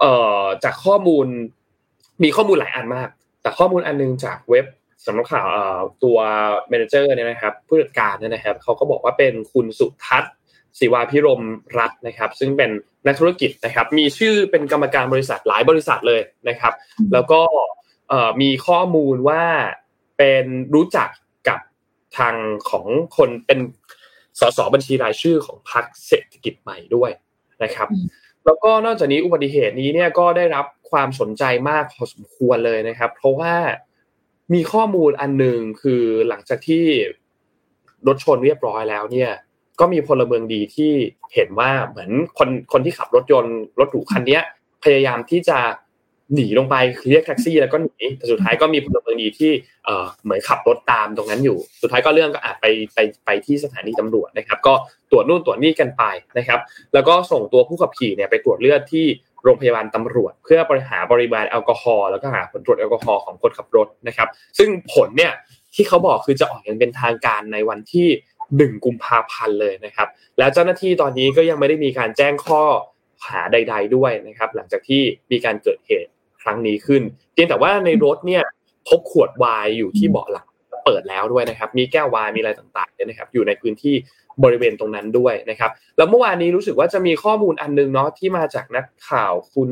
เอ่อจากข้อมูลมีข้อมูลหลายอันมาก แต่ข้อมูลอันนึงจากเว็บ สำนักข่าวตัวเมนเจอร์เนี่ยนะครับผู้จัดการเนี่ยนะครับเขาก็บอกว่าเป็นคุณสุทัศน์ศิวาพิรมรัตน์นะครับ ซึ่งเป็นนักธุรกิจนะครับ มีชื่อเป็นกรรมการบริษัทหลายบริษัทเลยนะครับ แล้วก็มีข้อมูลว่าเป็นรู้จักกับทางของคนเป็นสสบัญชีรายชื่อของพรรคเศรษฐกิจใหม่ด้วยนะครับ แล้วก็นอกจากนี้อุบัติเหตุนี้เนี่ยก็ได้รับความสนใจมากพอสมควรเลยนะครับ เพราะว่า มีข้อมูลอันหนึ่งคือหลังจากที่รถชนเรียบร้อยแล้วเนี่ย ก็มีพลเมืองดีที่เห็นว่าเหมือนคนคนที่ขับรถยนต์รถหรูคันนี้พยายามที่จะหนีลงไปเรียกแท็กซี่แล้วก็หนีแต่สุดท้ายก็มีพลเมืองดีที่เอ่อเหมือนขับรถตามตรงนั้นอยู่ สุดท้ายก็เรื่องก็อาจไปไปไปที่สถานีตำรวจนะครับ ก็ตรวจนู่นตรวจนี่กันไปนะครับ แล้วก็ส่งตัวผู้ขับขี่เนี่ยไปตรวจเลือดที่ รงพยาบาลตำรวจ เพื่อบริหารปริมาณแอลกอฮอล์แล้วก็หาผลตรวจแอลกอฮอล์ของคนขับรถนะครับ ซึ่งผลเนี่ยที่เขาบอกคือจะออกอย่างเป็นทางการในวันที่หนึ่งกุมภาพันธ์เลยนะครับ แล้วเจ้าหน้าที่ตอนนี้ก็ยังไม่ได้มีการแจ้งข้อหาใด ๆ ด้วยนะครับ หลังจากที่มีการเกิดเหตุครั้งนี้ขึ้นเพียงแต่ว่าในรถเนี่ยพบขวดวน์อยู่ที่เบาะหลังเปิดแล้วด้วยนะครับ มีแก้ววน์มีอะไรต่างๆเนี่ยนะครับ อยู่ในพื้นที่ บริเวณตรงนั้นด้วยนะครับ แล้วเมื่อวานนี้รู้สึกว่าจะมีข้อมูลอันนึงเนาะที่มาจากนักข่าวคุณ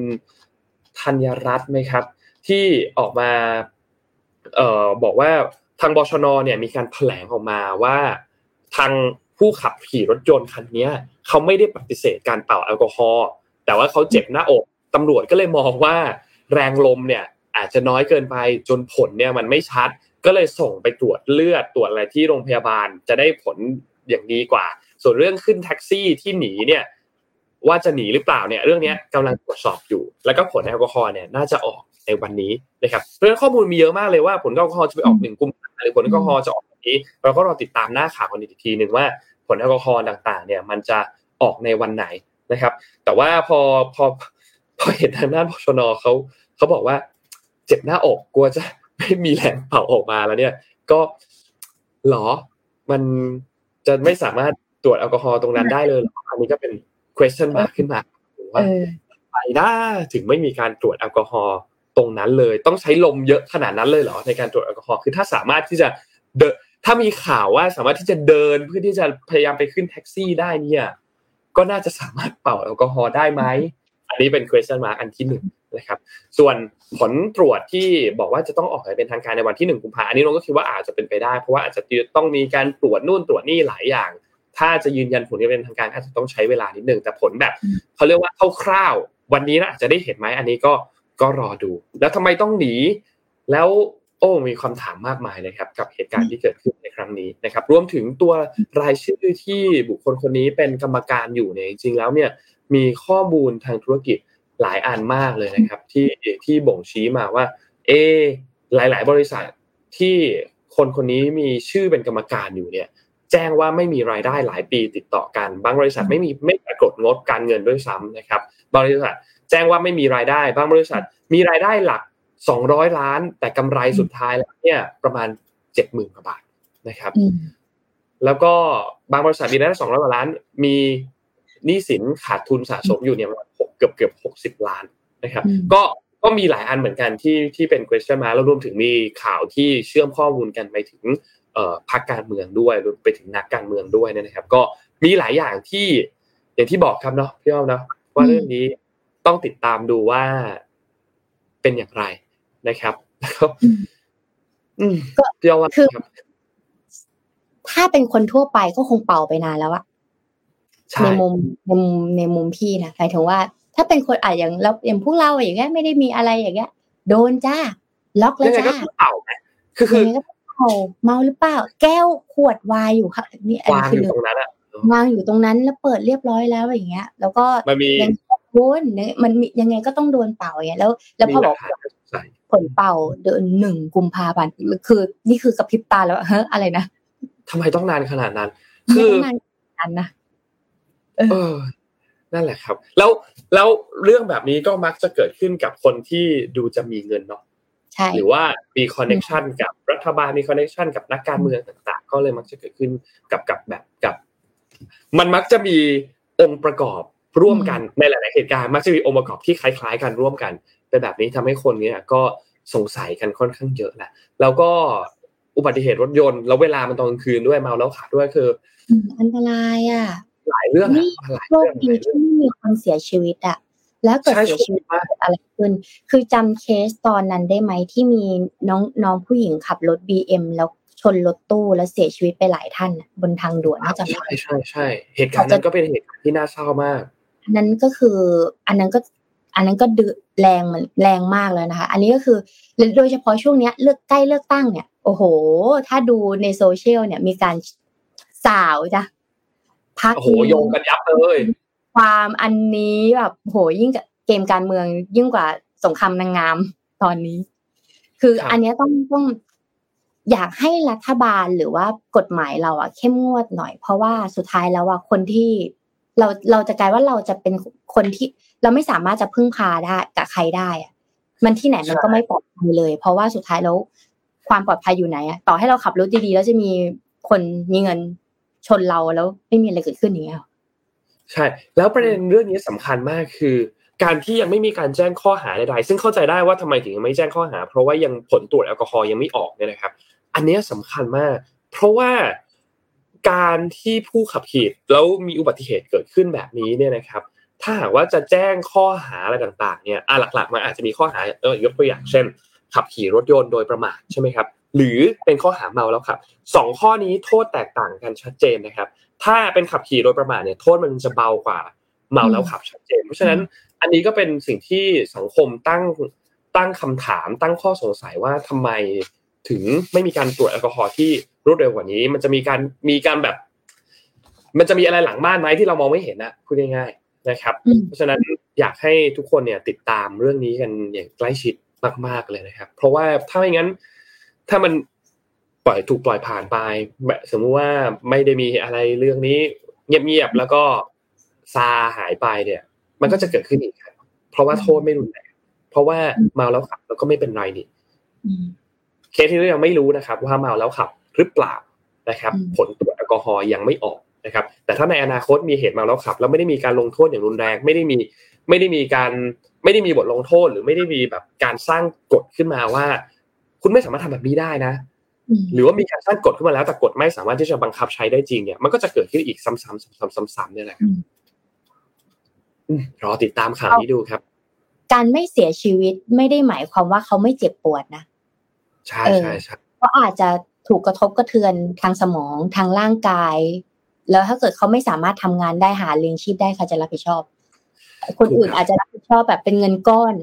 ธัญรัตน์ไหมครับ ที่ออกมาเอ่อบอกว่าทางบชนเนี่ยมีการแถลงออกมาว่าทางผู้ขับขี่รถยนต์คันนี้เขาไม่ได้ปฏิเสธการเป่าแอลกอฮอล์แต่ว่าเขาเจ็บหน้าอกตำรวจก็เลยมองว่าแรงลมเนี่ยอาจจะน้อยเกินไปจนผลเนี่ยมันไม่ชัด ก็เลยส่งไปตรวจเลือดตรวจอะไรที่โรงพยาบาล จะได้ผล อย่างดีกว่า ส่วนเรื่องขึ้นแท็กซี่ที่หนีเนี่ย ว่าจะหนีหรือเปล่าเนี่ย เรื่องนี้กำลังตรวจสอบอยู่ แล้วก็ผลแอลกอฮอล์เนี่ยน่าจะออกในวันนี้นะครับเพราะฉะนั้นข้อมูลมีเยอะมากเลยว่าผลแอลกอฮอล์จะไปออกหนึ่งกุมภาพันธ์หรือผลแอลกอฮอล์จะออกวันนี้ เราก็รอติดตามหน้าข่าวกันอีกทีหนึ่งว่าผลแอลกอฮอล์ต่างๆ เนี่ย มันจะออกในวันไหนนะครับ แต่ว่าพอพอพอเห็นทางด้านพชนเขาเขาบอกว่าเจ็บหน้าอกกลัวจะไม่มีแรงเป่าออกมาแล้วเนี่ย ก็หรอมัน จะไม่สามารถตรวจแอลกอฮอล์ตรงนั้นได้เลยอันนี้ก็เป็น question mark ขึ้นมาว่าไปได้ถึงไม่มีการตรวจแอลกอฮอล์ตรงนั้นเลย ต้องใช้ลมเยอะขนาดนั้นเลยเหรอในการตรวจแอลกอฮอล์คือถ้าสามารถที่จะเดินถ้ามีข่าวว่าสามารถที่จะเดินเพื่อที่จะพยายามไปขึ้นแท็กซี่ได้เนี่ย ก็น่าจะสามารถเป่าแอลกอฮอล์ได้ไหมอันนี้เป็น question mark อันที่หนึ่ง นะครับ ส่วนผลตรวจที่บอกว่าจะต้องออกเป็นทางการในวันที่หนึ่งกุมภาอันนี้น้องก็คิดว่าอาจจะเป็นไปได้ เพราะว่าอาจจะต้องมีการตรวจนู่นตรวจนี่หลายอย่าง ถ้าจะยืนยันผลที่เป็นทางการอาจจะต้องใช้เวลานิดนึงแต่ผลแบบเขาเรียกว่าคร่าวๆวันนี้นะอาจจะได้เห็นไหมอันนี้ก็ก็รอดู แล้วทำไมต้องหนีแล้วโอ้มีคำถามมากมายเลยครับกับเหตุการณ์ที่เกิดขึ้นในครั้งนี้นะครับ รวมถึงตัวรายชื่อที่บุคคลคนนี้เป็นกรรมการอยู่เนี่ยจริงๆแล้วเนี่ยมีข้อมูลทางธุรกิจ หลายอันมากเลยนะครับ ที่ที่บ่งชี้มาว่า เอ หลาย ๆ บริษัทที่คนคนนี้มีชื่อเป็นกรรมการอยู่เนี่ย แจ้งว่าไม่มีรายได้หลายปีติดต่อกัน บางบริษัทไม่มีไม่ปรากฏงดการเงินด้วยซ้ำนะครับบริษัทแจ้งว่าไม่มีรายได้ บางบริษัทมีรายได้หลัก 200 ล้าน แต่กำไรสุดท้ายแล้วเนี่ยประมาณ 70,000กว่าบาทนะครับ แล้วก็บางบริษัทมีรายได้200กว่าล้าน มี หนี้สินขาดทุนสะสมอยู่เนี่ยประมาณเกือบเกือบหกสิบล้านนะครับ ก็ก็มีหลายอันเหมือนกันที่ที่เป็น question mark แล้วรวมถึงมีข่าวที่เชื่อมข้อมูลกันไปถึงเอ่อพรรคการเมืองด้วยรวมไปถึงนักการเมืองด้วยนะครับ ก็มีหลายอย่างที่อย่างที่บอกครับเนาะพี่อ้อมเนาะว่าเรื่องนี้ต้องติดตามดูว่าเป็นอย่างไรนะครับแล้วก็อืมพี่อ้อมว่าครับถ้าเป็นคนทั่วไปก็คงเป่าไปนานแล้วอะ ในมุมในมุมในมุมพี่นะหมายถึงว่า ถ้าเป็นคนอะอย่างเราอย่างพวกเราอย่างเงี้ยไม่ได้มีอะไรอย่างเงี้ย โดนจ้าล็อกแล้วจ้าเป่าไหมคือคือเมาเมาหรือเปล่า แก้วขวดวายอยู่ค่ะนี่อันนี้คือตรงนั้นอะวางอยู่ตรงนั้นแล้วเปิดเรียบร้อยแล้วอย่างเงี้ย แล้วก็ยังโดนมันยังไงก็ต้องโดนเป่าอย่างเงี้ยแล้ว แล้วพอบอกผลเป่าเดือนหนึ่งกุมภาพันธ์คือ นี่คือกระพริบตาแล้วเฮ้อะไรนะทำไมต้องนานขนาดนั้น คือนานันนะ เออ นั่นแหละครับ แล้วแล้วเรื่องแบบนี้ก็มักจะเกิดขึ้นกับคนที่ดูจะมีเงินเนาะใช่หรือว่ามี connection กับรัฐบาลมี connection กับนักการเมืองต่าง ๆ ก็เลยมักจะเกิดขึ้นกับกับแบบกับ มันมักจะมีองค์ประกอบร่วมกันในหลาย ๆ เหตุการณ์มักจะมีองค์ประกอบที่คล้าย ๆ กันร่วมกันเป็นแบบนี้ทำให้คนเนี้ยก็สงสัยกันค่อนข้างเยอะแหละแล้วก็อุบัติเหตุรถยนต์แล้วเวลามันตอนกลางคืนด้วยเมาแล้วขับด้วยคือ อันตรายอะ หลายเรื่องนี่โลกดีที่ไม่มีคนเสียชีวิตอะแล้วเกิดเสียชีวิตอะไรขึ้น คือจำเคสตอนนั้นได้ไหมที่มีน้องน้องผู้หญิงขับรถบีเอ็มแล้วชนรถตู้แล้วเสียชีวิตไปหลายท่านบนทางด่วนน่าจะใช่ใช่ใช่เหตุการณ์นั้นก็เป็นเหตุการณ์ที่น่าเศร้ามากอันนั้นก็คืออันนั้นก็อันนั้นก็ดืแรงมันแรงมากเลยนะคะ อันนี้ก็คือโดยเฉพาะช่วงเนี้ยเลือกใกล้เลือกตั้งเนี่ย โอ้โห ถ้าดูในโซเชียลเนี่ยมีการสาวจ้ะ พักโอ้โหโยงกันยับเลย ความอันนี้แบบโหยิ่งกับเกมการเมืองยิ่งกว่าสงครามนางงามตอนนี้ คืออันนี้ต้องต้องอยากให้รัฐบาลหรือว่ากฎหมายเราอะเข้มงวดหน่อย เพราะว่าสุดท้ายแล้วอะคนที่เราเราจะกลายว่าเราจะเป็นคนที่เราไม่สามารถจะพึ่งพาได้กับใครได้อะมันที่ไหนมันก็ไม่ปลอดภัยเลย เพราะว่าสุดท้ายแล้วความปลอดภัยอยู่ไหนอะต่อให้เราขับรถดีๆแล้วจะมีคนมีเงิน ชนเราแล้วไม่มีอะไรเกิดขึ้นอย่างเงี้ยใช่ แล้วประเด็นเรื่องนี้สำคัญมากคือ การที่ยังไม่มีการแจ้งข้อหาใดๆซึ่งเข้าใจได้ว่าทำไมถึงยังไม่แจ้งข้อหา เพราะว่ายังผลตรวจแอลกอฮอล์ยังไม่ออกเนี่ยนะครับ อันนี้สำคัญมาก เพราะว่าการที่ผู้ขับขี่แล้วมีอุบัติเหตุเกิดขึ้นแบบนี้เนี่ยนะครับ ถ้าหากว่าจะแจ้งข้อหาอะไรต่างๆเนี่ยอะหลักๆมันอาจจะมีข้อหาเออยกตัวอย่างเช่น ขับขี่รถยนต์โดยประมาทใช่ไหมครับ หรือเป็นข้อหาเมาแล้วครับสองข้อนี้โทษแตกต่างกันชัดเจนนะครับ ถ้าเป็นขับขี่โดยประมาทเนี่ยโทษมันจะเบากว่าเมาแล้วขับชัดเจน เพราะฉะนั้นอันนี้ก็เป็นสิ่งที่สังคมตั้งตั้งคำถาม ตั้งข้อสงสัยว่าทำไมถึงไม่มีการตรวจแอลกอฮอล์ที่รวดเร็วกว่านี้ มันจะมีการมีการแบบ มันจะมีอะไรหลังบ้านไหมที่เรามองไม่เห็นนะพูดง่ายๆนะครับ เพราะฉะนั้นอยากให้ทุกคนเนี่ยติดตามเรื่องนี้กันอย่างใกล้ชิดมาก ๆเลยนะครับ เพราะว่าถ้าไม่งั้น ถ้ามันปล่อยถูกปล่อยผ่านไปแบบสมมุติว่าไม่ได้มีอะไรเรื่องนี้ เงียบๆแล้วก็ซาหายไปเนี่ย มันก็จะเกิดขึ้นอีกครับเพราะว่าโทษไม่รุนแรงเพราะว่าเมาแล้วขับแล้วก็ไม่เป็นไรนี่เคสที่เรายังไม่รู้นะครับ ว่าเมาแล้วขับหรือเปล่านะครับ ผลตรวจแอลกอฮอล์ยังไม่ออกนะครับ แต่ถ้าในอนาคตมีเหตุเมาแล้วขับ แล้วไม่ได้มีการลงโทษอย่างรุนแรง ไม่ได้มีไม่ได้มีการไม่ได้มีบทลงโทษหรือไม่ได้มีแบบการสร้างกฎขึ้นมาว่า คุณไม่สามารถทำแบบนี้ได้นะ หรือว่ามีการสร้างกฎขึ้นมาแล้วแต่กฎไม่สามารถที่จะบังคับใช้ได้จริงเนี่ยมันก็จะเกิดขึ้นอีกซ้ำๆซ้ำๆๆเนี่ยแหละครับรอติดตามข่าวนี้ดูครับ การไม่เสียชีวิตไม่ได้หมายความว่าเขาไม่เจ็บปวดนะใช่ใช่ใช่เพราะอาจจะถูกกระทบกระเทือนทางสมองทางร่างกาย แล้วถ้าเกิดเขาไม่สามารถทำงานได้หาเลี้ยงชีพได้เขาจะรับผิดชอบ คนอื่นอาจจะรับผิดชอบแบบเป็นเงินก้อน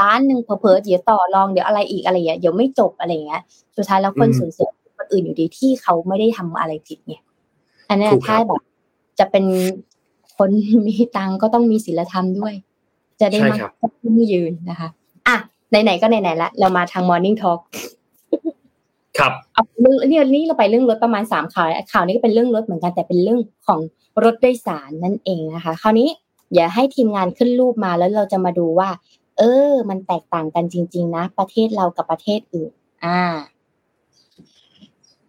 ล้านหนึ่งเผลอๆเดี๋ยวต่อรองเดี๋ยวอะไรอีกอะไรอย่างเงี้ยเดี๋ยวไม่จบอะไรเงี้ยสุดท้ายแล้วคนสูญเสียคนอื่นอยู่ดีที่เขาไม่ได้ทำอะไรผิดเนี่ยอันนี้ถ้าแบบจะเป็นคนมีตังก็ต้องมีศีลธรรมด้วย จะได้มาขึ้นยืนนะคะอะไหนๆก็ไหนๆละเรามาทาง Morning Talk ครับเอาเรื่องนี่นี่เราไปเรื่องรถประมาณสามข่าวข่าวนี้ก็เป็นเรื่องรถเหมือนกันแต่เป็นเรื่องของรถโดยสารนั่นเองนะคะ คราวนี้อย่าให้ทีมงานขึ้นรูปมาแล้วเราจะมาดูว่า เออ มันแตกต่างกันจริง ๆ นะ ประเทศเรากับประเทศอื่น อ่า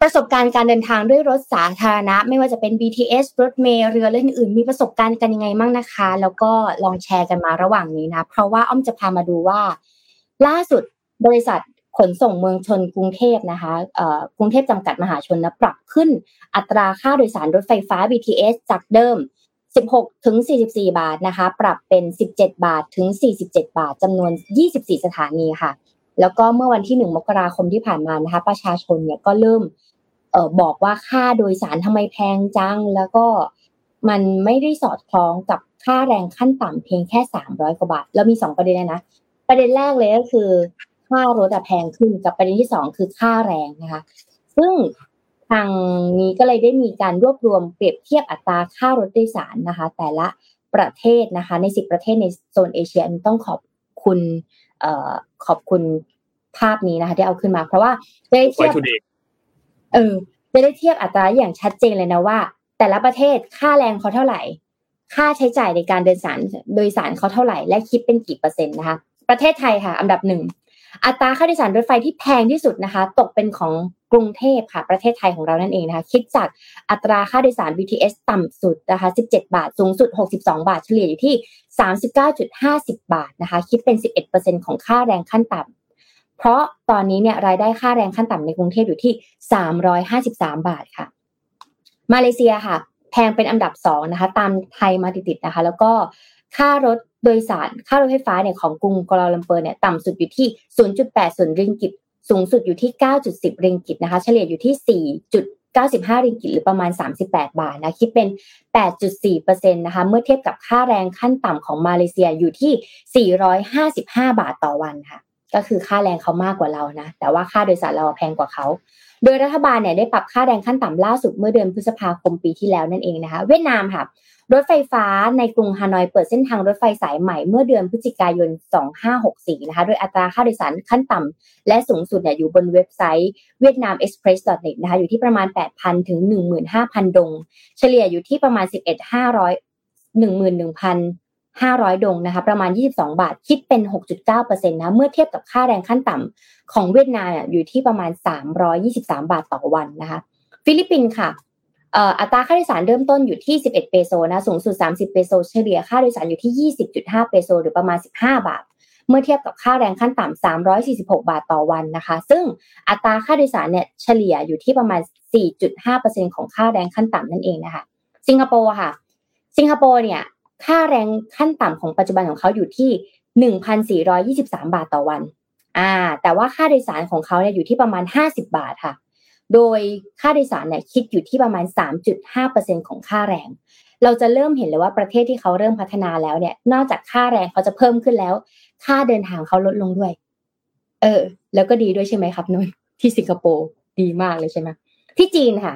ประสบการณ์การเดินทางด้วยรถสาธารณะ ไม่ว่าจะเป็น BTS รถเมล์เรือเล่นอื่น มีประสบการณ์กันยังไงบ้างนะคะ แล้วก็ลองแชร์กันมาระหว่างนี้นะ เพราะว่าอ้อมจะพามาดูว่า ล่าสุดบริษัทขนส่งเมืองชนกรุงเทพนะคะกรุงเทพจำกัดมหาชนนะปรับขึ้นอัตราค่าโดยสารรถไฟฟ้า BTS จากเดิม 16 ถึง 44 บาทนะคะ ปรับเป็น 17 บาทถึง 47 บาทจำนวน 24 สถานีค่ะ แล้วก็เมื่อวันที่ 1 มกราคมที่ผ่านมานะคะ ประชาชนเนี่ยก็เริ่มเออบอกว่าค่าโดยสารทำไมแพงจัง แล้วก็มันไม่ได้สอดคล้องกับค่าแรงขั้นต่ำเพียงแค่ 300 กว่าบาท แล้วมี 2 ประเด็นนะ ประเด็นแรกเลยก็คือ ค่ารถแพงขึ้นกับประเด็นที่สองคือค่าแรงนะคะ ซึ่ง ทางนี้ก็เลยได้มีการรวบรวมเปรียบเทียบอัตราค่ารถโดยสารนะคะ แต่ละประเทศนะคะ ในสิบประเทศในโซนเอเชียต้องขอบคุณเอ่อขอบคุณภาพนี้นะคะที่เอาขึ้นมา เพราะว่าได้เทียบเออจะได้เทียบอัตราอย่างชัดเจนเลยนะว่า แต่ละประเทศค่าแรงเขาเท่าไหร่ ค่าใช้จ่ายในการเดินสารโดยสารเขาเท่าไหร่ และคิดเป็นกี่เปอร์เซ็นต์นะคะ ประเทศไทยค่ะ อันดับหนึ่งอัตราค่าโดยสารรถไฟที่แพงที่สุดนะคะ ตกเป็นของ กรุงเทพค่ะ ประเทศไทยของเรานั่นเองนะคะ คิดจากอัตราค่าโดยสาร BTS ต่ำสุดนะคะ 17 บาท สูงสุด 62 บาท เฉลี่ยอยู่ที่ 39.50 บาทนะคะ คิดเป็น 11%ของค่าแรงขั้นต่ำเพราะตอนนี้เนี่ยรายได้ค่าแรงขั้นต่ำในกรุงเทพอยู่ที่ 353 บาทค่ะ มาเลเซียค่ะ แพงเป็นอันดับ2นะคะ ตามไทยมาติดๆนะคะ แล้วก็ค่ารถโดยสาร ค่ารถไฟฟ้าเนี่ยของกรุงกัวลาลัมเปอร์เนี่ยต่ำสุดอยู่ที่ 0.8ส่วนริงกิต สูงสุดอยู่ที่ 9.10 ริงกิตนะคะ เฉลี่ยอยู่ที่ 4.95 ริงกิตหรือประมาณ 38 บาทนะคิดเป็น 8.4%นะคะเมื่อเทียบกับค่าแรงขั้นต่ำของมาเลเซียอยู่ที่ 455 บาทต่อวันค่ะ ก็คือค่าแรงเขามากกว่าเรานะ แต่ว่าค่าโดยสารเราแพงกว่าเขา โดยรัฐบาลเนี่ยได้ปรับค่าแรงขั้นต่ำล่าสุดเมื่อเดือนพฤษภาคมปีที่แล้วนั่นเองนะคะ เวียดนามค่ะ รถไฟฟ้าในกรุงฮานอยเปิดเส้นทางรถไฟสายใหม่เมื่อเดือนพฤศจิกายน 2564 นะคะ โดยอัตราค่าโดยสารขั้นต่ำและสูงสุดเนี่ยอยู่บนเว็บไซต์เวียดนาม express.net นะคะ อยู่ที่ประมาณ 8,000 ถึง 15,000 ดง เฉลี่ยอยู่ที่ประมาณ 11,500 500 ดงนะคะประมาณ 22 บาทคิดเป็น 6.9%นะเมื่อเทียบกับค่าแรงขั้นต่ำของเวียดนามอยู่ที่ประมาณ 323 บาทต่อวันนะคะฟิลิปปินส์ค่ะอัตราค่าโดยสารเริ่มต้นอยู่ที่ 11 เปโซนะสูงสุด 30 เปโซเฉลี่ยค่าโดยสารอยู่ที่ 20.5 เปโซหรือประมาณ 15 บาท เมื่อเทียบกับค่าแรงขั้นต่ำ346 บาทต่อวันนะคะ ซึ่งอัตราค่าโดยสารเนี่ยเฉลี่ยอยู่ที่ประมาณ 4.5%ของค่าแรงขั้นต่ำนั่นเองนะคะ สิงคโปร์ค่ะ สิงคโปร์เนี่ย ค่าแรงขั้นต่ำของปัจจุบันของเขาอยู่ที่ 1,423 บาทต่อวัน อ่า แต่ว่าค่าโดยสารของเขาเนี่ยอยู่ที่ประมาณ 50 บาทค่ะ โดยค่าโดยสารเนี่ยคิดอยู่ที่ประมาณ 3.5%ของค่าแรง เราจะเริ่มเห็นเลยว่าประเทศที่เขาเริ่มพัฒนาแล้วเนี่ย นอกจากค่าแรงเขาจะเพิ่มขึ้นแล้ว ค่าเดินทางเขาลดลงด้วย เออ แล้วก็ดีด้วยใช่ไหมครับนุ่นที่สิงคโปร์ดีมากเลยใช่ไหมที่จีนค่ะ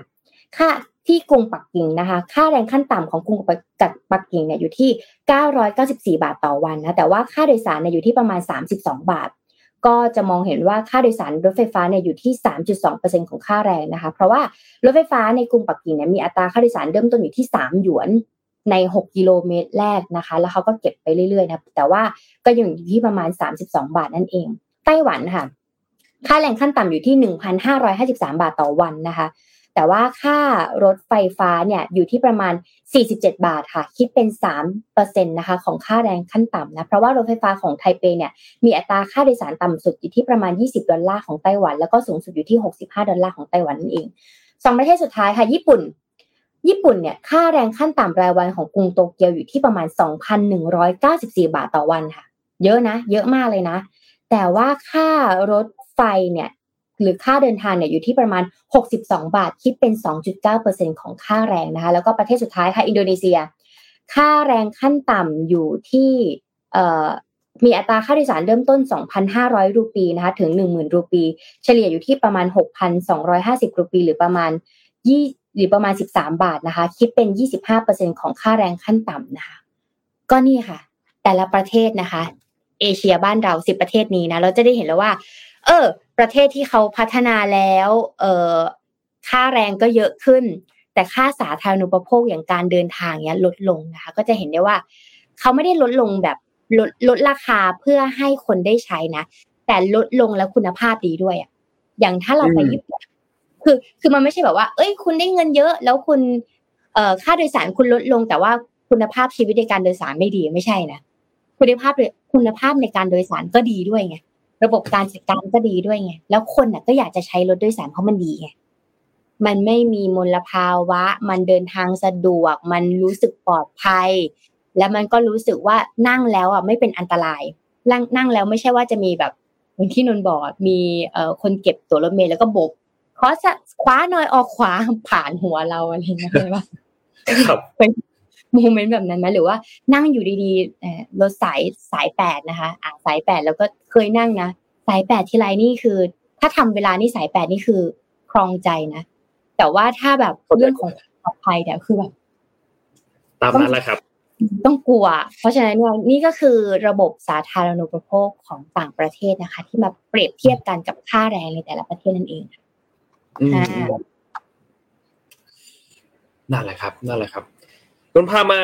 ค่า ที่กรุงปักกิ่งนะคะ ค่าแรงขั้นต่ำของกรุงปักกิ่งเนี่ยอยู่ที่ 994 บาทต่อวันนะแต่ว่าค่าโดยสารเนี่ยอยู่ที่ประมาณ 32 บาท ก็จะมองเห็นว่าค่าโดยสารรถไฟฟ้าเนี่ยอยู่ที่ 3.2%ของค่าแรงนะคะ เพราะว่ารถไฟฟ้าในกรุงปักกิ่งเนี่ยมีอัตราค่าโดยสารเริ่มต้นอยู่ที่ 3 หยวนใน 6 กิโลเมตรแรกนะคะ แล้วเขาก็เก็บไปเรื่อยๆนะแต่ว่าก็อยู่ที่ประมาณ 32 บาทนั่นเอง ไต้หวันค่ะ ค่าแรงขั้นต่ำอยู่ที่ 1,553 บาทต่อวันนะคะ แต่ว่าค่ารถไฟฟ้าเนี่ยอยู่ที่ประมาณ 47 บาทค่ะ คิดเป็น3%นะคะของค่าแรงขั้นต่ำนะ เพราะว่ารถไฟฟ้าของไทเปเนี่ยมีอัตราค่าโดยสารต่ำสุดอยู่ที่ประมาณ 20 ดอลลาร์ของไต้หวัน แล้วก็สูงสุดอยู่ที่ 65 ดอลลาร์ของไต้หวันนั่นเองสองประเทศสุดท้ายค่ะ ญี่ปุ่น ญี่ปุ่นเนี่ยค่าแรงขั้นต่ำรายวันของกรุงโตเกียวอยู่ที่ประมาณ 2,194 บาทต่อวันค่ะ เยอะนะ เยอะมากเลยนะ แต่ว่าค่ารถไฟเนี่ย หรือค่าเดินทางเนี่ยอยู่ที่ประมาณ 62 บาท คิดเป็น 2.9%ของค่าแรงนะคะ แล้วก็ประเทศสุดท้ายค่ะอินโดนีเซีย ค่าแรงขั้นต่ำอยู่ที่มีอัตราค่าโดยสารเริ่มต้น 2,500 รูปีนะคะถึง 10,000 รูปี เฉลี่ยอยู่ที่ประมาณ 6,250 รูปี หรือประมาณ20หรือประมาณ 13 บาทนะคะ คิดเป็น 25%ของค่าแรงขั้นต่ำนะคะ ก็นี่ค่ะ แต่ละประเทศนะคะ เอเชียบ้านเรา 10 ประเทศนี้นะ เราจะได้เห็นแล้วว่า เออ ประเทศที่เขาพัฒนาแล้ว เออค่าแรงก็เยอะขึ้น แต่ค่าสาธารณูปโภคอย่างการเดินทางเนี้ยลดลงนะคะ ก็จะเห็นได้ว่า เขาไม่ได้ลดลงแบบลดลดราคาเพื่อให้คนได้ใช้นะแต่ลดลงแล้วคุณภาพดีด้วยอะอย่างถ้าเราไปญี่ปุ่นคือคือมันไม่ใช่แบบว่า เอ้ย คุณได้เงินเยอะ แล้วคุณ เอ่อค่าโดยสารคุณลดลง แต่ว่าคุณภาพชีวิตในการโดยสารไม่ดีไม่ใช่นะคุณภาพคุณภาพในการโดยสารก็ดีด้วยไง ระบบการจัดการก็ดีด้วยไงแล้วคนน่ะก็อยากจะใช้รถโดยสารเพราะมันดีไงมันไม่มีมลภาวะ มันเดินทางสะดวก มันรู้สึกปลอดภัย แล้วมันก็รู้สึกว่านั่งแล้วอะไม่เป็นอันตรายนั่งนั่งแล้วไม่ใช่ว่าจะมีแบบอย่างที่นนบอกมีเอ่อคนเก็บตัวรถเมล์แล้วก็บกขอคว้าหน่อยออกขวาผ่านหัวเราอะไรเงี้ยใช่ปะครับ โมเมนต์แบบนั้นไหมหรือว่านั่งอยู่ดีๆรถสายสายแปดนะคะอ่าสายแปดแล้วก็เคยนั่งนะสายแปดที่ไรนี่คือ ถ้าทำเวลานี่สายแปดนี่คือครองใจนะ แต่ว่าถ้าแบบเรื่องของปลอดภัยเนี่ยคือแบบตามนั้นแหละครับ ต้องกลัว เพราะฉะนั้นเนี่ยนี่ก็คือระบบสาธารณูปโภคของต่างประเทศนะคะ ที่มาเปรียบเทียบกันกับค่าแรงในแต่ละประเทศนั่นเองอืมค่ะนั่นแหละครับ นั่นแหละครับ นนพามา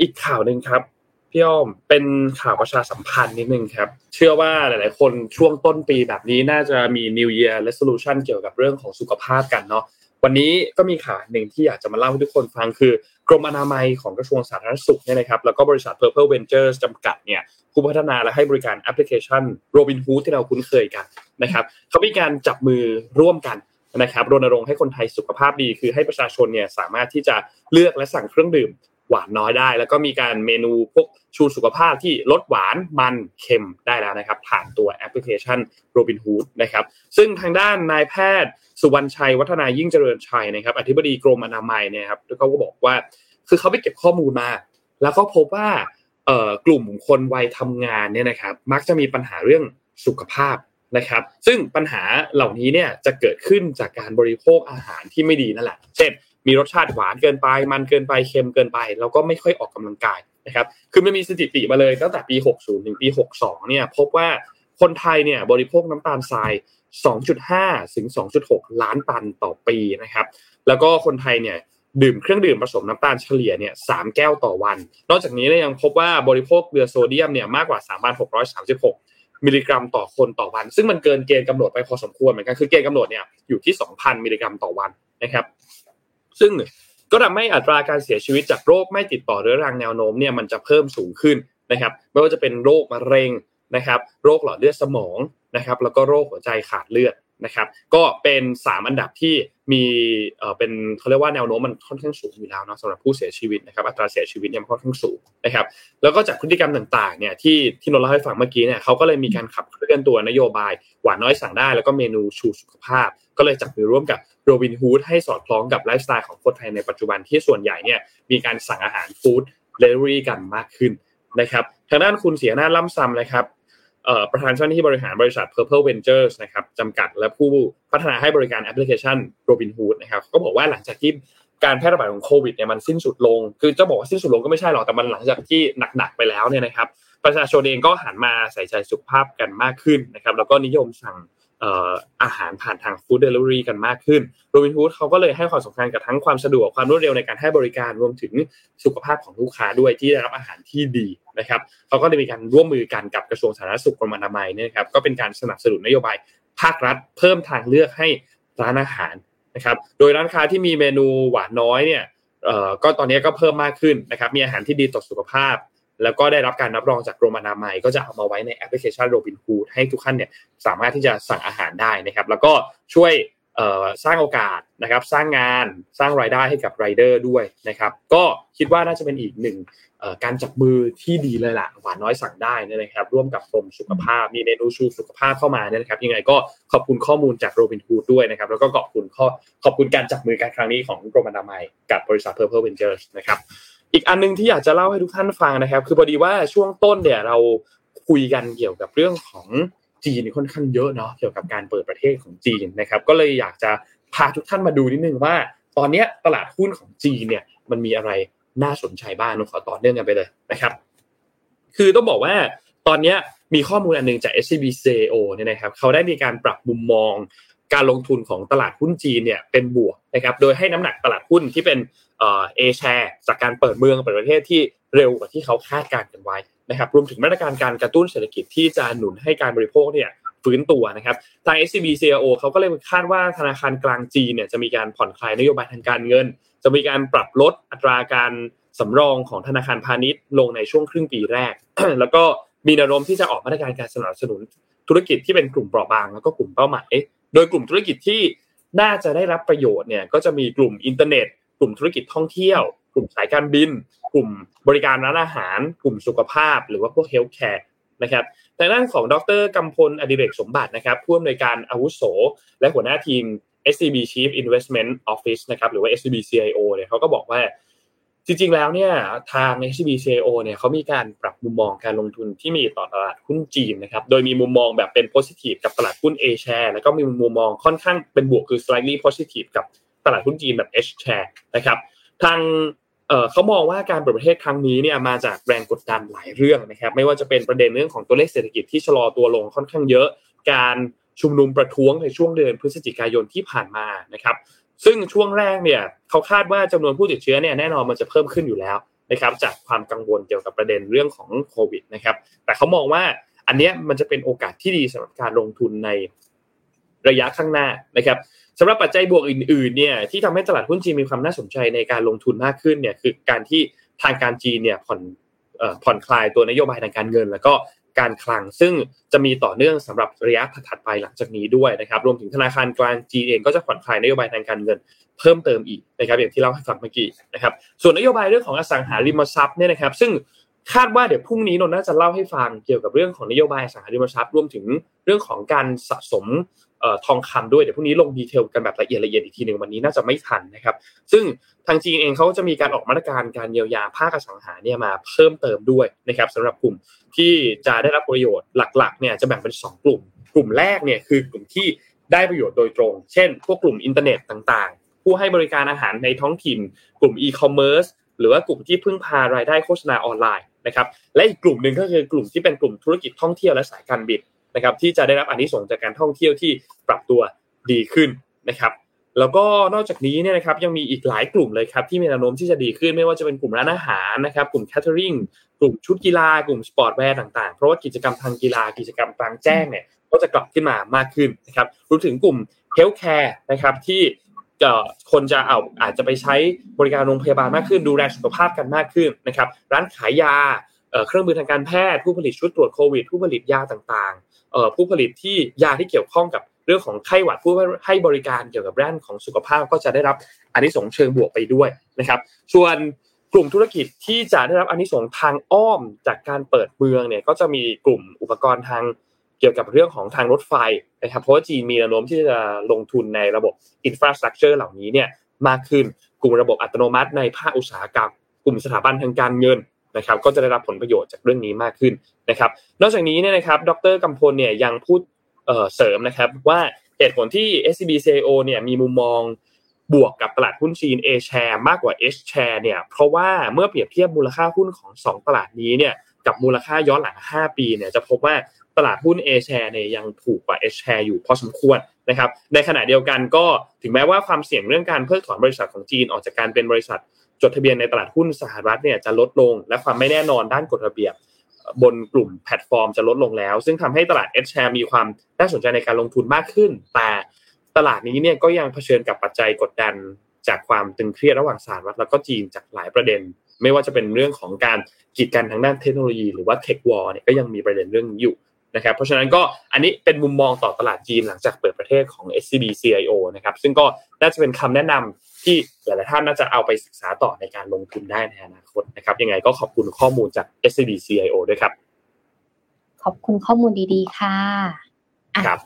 อีกข่าวหนึ่งครับพี่อ้อมเป็นข่าวประชาสัมพันธ์นิดนึงครับ เชื่อว่าหลาย ๆ คนช่วงต้นปีแบบนี้น่าจะมี New Year Resolution เกี่ยวกับเรื่องของสุขภาพกันเนาะวันนี้ก็มีข่าวหนึ่งที่อยากจะมาเล่าให้ทุกคนฟังคือกรมอนามัยของกระทรวงสาธารณสุขเนี่ยนะครับแล้วก็บริษัท Purple Ventures จำกัดเนี่ยผู้พัฒนาและให้บริการแอปพลิเคชัน Robinhood ที่เราคุ้นเคยกันนะครับเขามีการจับมือร่วมกันนะครับรณรงค์ให้คนไทยสุขภาพดี คือให้ประชาชนเนี่ยสามารถที่จะเลือกและสั่งเครื่องดื่ม หวานน้อยได้ แล้วก็มีการเมนูพวกชูสุขภาพที่ลดหวานมันเค็มได้แล้วนะครับ ผ่านตัวแอปพลิเคชัน Robinhood นะครับ ซึ่งทางด้านนายแพทย์ สุวรรณชัย วัฒนายิ่งเจริญชัยนะครับอธิบดีกรมอนามัยเนี่ยครับเขาก็บอกว่า คือเขาไปเก็บข้อมูลมา แล้วก็พบว่ากลุ่มคนวัยทำงานเนี่ยนะครับ มักจะมีปัญหาเรื่องสุขภาพนะครับ ซึ่งปัญหาเหล่านี้เนี่ยจะเกิดขึ้นจากการบริโภคอาหารที่ไม่ดีนั่นแหละ เช่น มีรสชาติหวานเกินไป มันเกินไปเค็มเกินไป แล้วก็ไม่ค่อยออกกำลังกายนะครับคือมันมีสถิติมาเลยตั้งแต่ปี 60 ถึงปี 62 เนี่ยพบว่าคนไทยเนี่ยบริโภคน้ำตาลทราย 2.5 ถึง 2.6 ล้านตันต่อปีนะครับ แล้วก็คนไทยเนี่ยดื่มเครื่องดื่มผสมน้ำตาลเฉลี่ยเนี่ยสามแก้วต่อวัน นอกจากนี้เนี่ยยังพบว่าบริโภคเกลือโซเดียมเนี่ยมากกว่า 3,636 มิลลิกรัมต่อคนต่อวัน ซึ่งมันเกินเกณฑ์กำหนดไปพอสมควรเหมือนกันคือเกณฑ์กำหนดเนี่ยอยู่ที่ 2,000 มิลลิกรัมต่อวันนะครับ ซึ่งก็ทำให้อัตราการเสียชีวิตจากโรคไม่ติดต่อเรื้อรังแนวโน้มเนี่ยมันจะเพิ่มสูงขึ้นนะครับไม่ว่าจะเป็นโรคมะเร็งนะครับ โรคหลอดเลือดสมองนะครับ แล้วก็โรคหัวใจขาดเลือด นะครับ ก็เป็น 3 อันดับที่มีเออเป็นเขาเรียกว่าแนวโน้มมันค่อนข้างสูงอยู่แล้วเนาะสำหรับผู้เสียชีวิตนะครับอัตราเสียชีวิตเนี่ยมันค่อนข้างสูงนะครับ แล้วก็จากพฤติกรรมต่างๆเนี่ยที่ที่นนท์เล่าให้ฟังเมื่อกี้เนี่ยเขาก็เลยมีการขับเคลื่อนตัวนโยบายหวานน้อยสั่งได้ แล้วก็เมนูชูสุขภาพ ก็เลยจับมือร่วมกับโรบินฮูดให้สอดคล้องกับไลฟ์สไตล์ของคนไทยในปัจจุบันที่ส่วนใหญ่เนี่ยมีการสั่งอาหาร food delivery กันมากขึ้นนะครับทางด้านคุณเสียหน้าล่ำซำเลยครับ ประธานเจ้าหน้าที่บริหารบริษัท Purple Ventures นะครับจำกัดและผู้พัฒนาให้บริการแอปพลิเคชัน Robinhood นะครับก็บอกว่าหลังจากที่การแพร่ระบาดของโควิดเนี่ยมันสิ้นสุดลง คือจะบอกว่าสิ้นสุดลงก็ไม่ใช่หรอก แต่มันหลังจากที่หนักๆไปแล้วเนี่ยนะครับ ประชาชนเองก็หันมาใส่ใจสุขภาพกันมากขึ้นนะครับ แล้วก็นิยมสั่ง อาหารผ่านทาง food delivery กันมากขึ้นโรบินฮูดเขาก็เลยให้ความสำคัญกับทั้งความสะดวกความรวดเร็วในการให้บริการรวมถึงสุขภาพของลูกค้าด้วยที่ได้รับอาหารที่ดีนะครับเขาก็ได้มีการร่วมมือกันกับกระทรวงสาธารณสุขกรมอนามัยเนี่ยครับก็เป็นการสนับสนุนนโยบายภาครัฐ เพิ่มทางเลือกให้ร้านอาหารนะครับโดยร้านค้าที่มีเมนูหวานน้อยเนี่ยก็ตอนนี้ก็เพิ่มมากขึ้นนะครับมีอาหารที่ดีต่อสุขภาพ แล้วก็ได้รับการรับรองจากกรมอนามัย ก็จะเอามาไว้ในแอปพลิเคชันโรบินฮูดให้ทุกท่านเนี่ยสามารถที่จะสั่งอาหารได้นะครับ แล้วก็ช่วยสร้างโอกาสนะครับสร้างงานสร้างรายได้ให้กับไรเดอร์ด้วยนะครับก็คิดว่าน่าจะเป็นอีกหนึ่งการจับมือที่ดีเลยล่ะหวานน้อยสั่งได้นะครับ ร่วมกับกรมสุขภาพมีเมนูชูสุขภาพเข้ามาเนี่ยนะครับ ยังไงก็ขอบคุณข้อมูลจากโรบินฮูดด้วยนะครับ แล้วก็ขอบคุณข้อขอบคุณการจับมือกันครั้งนี้ของกรมอนามัยกับบริษัท Purple Ventures นะครับ อีกอันนึงที่อยากจะเล่าให้ทุกท่านฟังนะครับ คือพอดีว่าช่วงต้นเนี่ยเราคุยกันเกี่ยวกับเรื่องของจีนค่อนข้างเยอะเนาะเกี่ยวกับการเปิดประเทศของจีนนะครับ ก็เลยอยากจะพาทุกท่านมาดูนิดนึงว่า ตอนนี้ตลาดหุ้นของจีนเนี่ยมันมีอะไรน่าสนใจบ้างนขอต่อเนื่องกันไปเลยนะครับ คือต้องบอกว่าตอนนี้มีข้อมูลอันนึงจาก SCBCO เนี่ยนะครับเขาได้มีการปรับมุมมองการลงทุนของตลาดหุ้นจีนเนี่ยเป็นบวกนะครับ โดยให้น้ำหนักตลาดหุ้นที่เป็น เอแชร์จากการเปิดเมืองเปิดประเทศที่เร็วกว่าที่เขาคาดการณ์กันไว้นะครับรวมถึงมาตรการการกระตุ้นเศรษฐกิจที่จะหนุนให้การบริโภคเนี่ยฟื้นตัวนะครับทาง SCB CIO เขาก็เลยคาดว่าธนาคารกลางจีนเนี่ยจะมีการผ่อนคลายนโยบายทางการเงิน จะมีการปรับลดอัตราการสำรองของธนาคารพาณิชย์ลงในช่วงครึ่งปีแรก แล้วก็มีแนวโน้มที่จะออกมาตรการการสนับสนุนธุรกิจที่เป็นกลุ่มเปราะบางแล้วก็กลุ่มเป้าหมาย โดยกลุ่มธุรกิจที่น่าจะได้รับประโยชน์เนี่ยก็จะมีกลุ่มอินเทอร์เน็ต กลุ่มธุรกิจท่องเที่ยว กลุ่มสายการบิน กลุ่มบริการร้านอาหาร กลุ่มสุขภาพ หรือว่าพวก healthcare นะครับแต่ด้านของดรกำพลอดิเรกสมบัตินะครับผู้อำนวยการอาวุโส และหัวหน้าทีม SCB Chief Investment Office นะครับหรือว่า SCB CIO เนี่ยเขาก็บอกว่าจริงๆ แล้วเนี่ยทาง SCB CIO เนี่ยเขามีการปรับมุมมองการลงทุนที่มีต่อตลาดหุ้นจีนนะครับโดยมีมุมมองแบบเป็น positive กับตลาดหุ้น A share แล้วก็มีมุมมองค่อนข้างเป็นบวกคือ slightly positive กับ ตลาดหุ้นจีนแบบ H share นะครับทางเขามองว่าการเปิดประเทศครั้งนี้เนี่ยมาจากแรงกดดันหลายเรื่องนะครับไม่ว่าจะเป็นประเด็นเรื่องของตัวเลขเศรษฐกิจที่ชะลอตัวลงค่อนข้างเยอะ การชุมนุมประท้วงในช่วงเดือนพฤศจิกายนที่ผ่านมานะครับซึ่งช่วงแรกเนี่ยเขาคาดว่าจำนวนผู้ติดเชื้อเนี่ยแน่นอนมันจะเพิ่มขึ้นอยู่แล้วนะครับจากความกังวลเกี่ยวกับประเด็นเรื่องของโควิดนะครับแต่เขามองว่าอันนี้มันจะเป็นโอกาสที่ดีสำหรับการลงทุนในระยะข้างหน้านะครับ สำหรับปัจจัยบวกอื่นๆเนี่ยที่ทำให้ตลาดหุ้นจีนมีความน่าสนใจในการลงทุนมากขึ้นเนี่ยคือการที่ทางการจีนเนี่ยผ่อนผ่อนคลายตัวนโยบายทางการเงิน แล้วก็การคลังซึ่งจะมีต่อเนื่องสำหรับระยะถัดไปหลังจากนี้ด้วยนะครับรวมถึงธนาคารกลางจีนเองก็จะผ่อนคลายนโยบายทางการเงิน เพิ่มเติมอีกนะครับอย่างที่เล่าให้ฟังเมื่อกี้นะครับส่วนนโยบายเรื่องของอสังหาริมทรัพย์เนี่ยนะครับซึ่ง คาดว่าเดี๋ยวพรุ่งนี้นนน่าจะเล่าให้ฟังเกี่ยวกับเรื่องของนโยบายสังหาริมทรัพย์รวมถึงเรื่องของการสะสมทองคำด้วยเดี๋ยวพรุ่งนี้ลงดีเทลกันแบบละเอียดละเอียดอีกทีหนึ่งวันนี้น่าจะไม่ทันนะครับ ซึ่งทางจีนเองเขาจะมีการออกมาตรการการเยียวยาภาคอสังหาเนี่ยมาเพิ่มเติมด้วยนะครับสำหรับกลุ่มที่จะได้รับประโยชน์หลักๆเนี่ยจะแบ่งเป็น 2 กลุ่ม กลุ่มแรกเนี่ยคือกลุ่มที่ได้ประโยชน์โดยตรง เช่น พวกกลุ่มอินเทอร์เน็ตต่างๆ ผู้ให้บริการอาหารในท้องถิ่น กลุ่มอีคอมเมิร์ซหรือว่ากลุ่มที่พึ่งพารายได้โฆษณาออนไลน์ นะครับและอีกกลุ่มหนึ่งก็คือกลุ่มที่เป็นกลุ่มธุรกิจท่องเที่ยวและสายการบินนะครับที่จะได้รับอานิสงส์จากการท่องเที่ยวที่ปรับตัวดีขึ้นนะครับแล้วก็นอกจากนี้เนี่ยนะครับยังมีอีกหลายกลุ่มเลยครับที่มีแนวโน้มที่จะดีขึ้นไม่ว่าจะเป็นกลุ่มร้านอาหารนะครับกลุ่ม cateringกลุ่มชุดกีฬากลุ่ม sportswear ต่างๆ เพราะว่ากิจกรรมทางกีฬากิจกรรมกลางแจ้งเนี่ยก็จะกลับขึ้นมามากขึ้นนะครับรวมถึงกลุ่ม healthcare นะครับที่ คนจะเอาอาจจะไปใช้บริการโรงพยาบาลมากขึ้น ดูแลสุขภาพกันมากขึ้นนะครับ ร้านขายยาเครื่องมือทางการแพทย์ ผู้ผลิตชุดตรวจโควิด ผู้ผลิตยาต่างๆผู้ผลิตที่ยาที่เกี่ยวข้องกับเรื่องของไข้หวัดผู้ให้บริการเกี่ยวกับด้านของสุขภาพก็จะได้รับอานิสงส์เชิงบวกไปด้วยนะครับ ส่วนกลุ่มธุรกิจที่จะได้รับอันนี้สงทางอ้อมจากการเปิดเมืองเนี่ยก็จะมีกลุ่มอุปกรณ์ทาง เกี่ยวกับเรื่องของทางรถไฟนะครับเพราะว่าจีนมีแนวโน้มที่จะลงทุนในระบบอินฟราสตรักเจอร์เหล่านี้เนี่ยมากขึ้นกลุ่มระบบอัตโนมัติในภาคอุตสาหกรรม กลุ่มสถาบันทางการเงินนะครับ ก็จะได้รับผลประโยชน์จากเรื่องนี้มากขึ้นนะครับ นอกจากนี้เนี่ยนะครับ ดรกำพลเนี่ยยังพูดเสริมนะครับว่าเหตุผลที่ SCB CIO เนี่ยมีมุมมองบวกกับตลาดหุ้นจีน A share มากกว่า H share เนี่ยเพราะว่าเมื่อเปรียบเทียบมูลค่าหุ้นของ 2 ตลาดนี้เนี่ย กับมูลค่าย้อนหลัง 5 ปีเนี่ยจะพบว่าตลาดหุ้น A share เนี่ยยังถูกกว่า H share อยู่พอสมควรนะครับ ในขณะเดียวกันก็ถึงแม้ว่าความเสี่ยงเรื่องการเพิกถอนบริษัทของจีนออกจากการเป็นบริษัท จดทะเบียนในตลาดหุ้นสหรัฐเนี่ยจะลดลง และความไม่แน่นอนด้านกฎระเบียบบนกลุ่มแพลตฟอร์มจะลดลงแล้ว ซึ่งทำให้ตลาด H share มีความน่าสนใจในการลงทุนมากขึ้น แต่ตลาดนี้เนี่ยก็ยังเผชิญกับปัจจัยกดดันจากความตึงเครียดระหว่างสหรัฐแล้วก็จีนจากหลายประเด็น ไม่ว่าจะเป็นเรื่องของการกีดกันทางด้านเทคโนโลยีหรือว่าเทควอร์เนี่ยก็ยังมีประเด็นเรื่องนี้อยู่นะครับเพราะฉะนั้นก็อันนี้เป็นมุมมองต่อตลาดจีนหลังจากเปิดประเทศของ SCB CIO นะครับซึ่งก็น่าจะเป็นคำแนะนำที่หลายๆท่านน่าจะเอาไปศึกษาต่อในการลงทุนได้ในอนาคตนะครับยังไงก็ขอบคุณข้อมูลจาก SCB CIO ด้วยครับ ขอบคุณข้อมูลดีๆ ค่ะอะครับ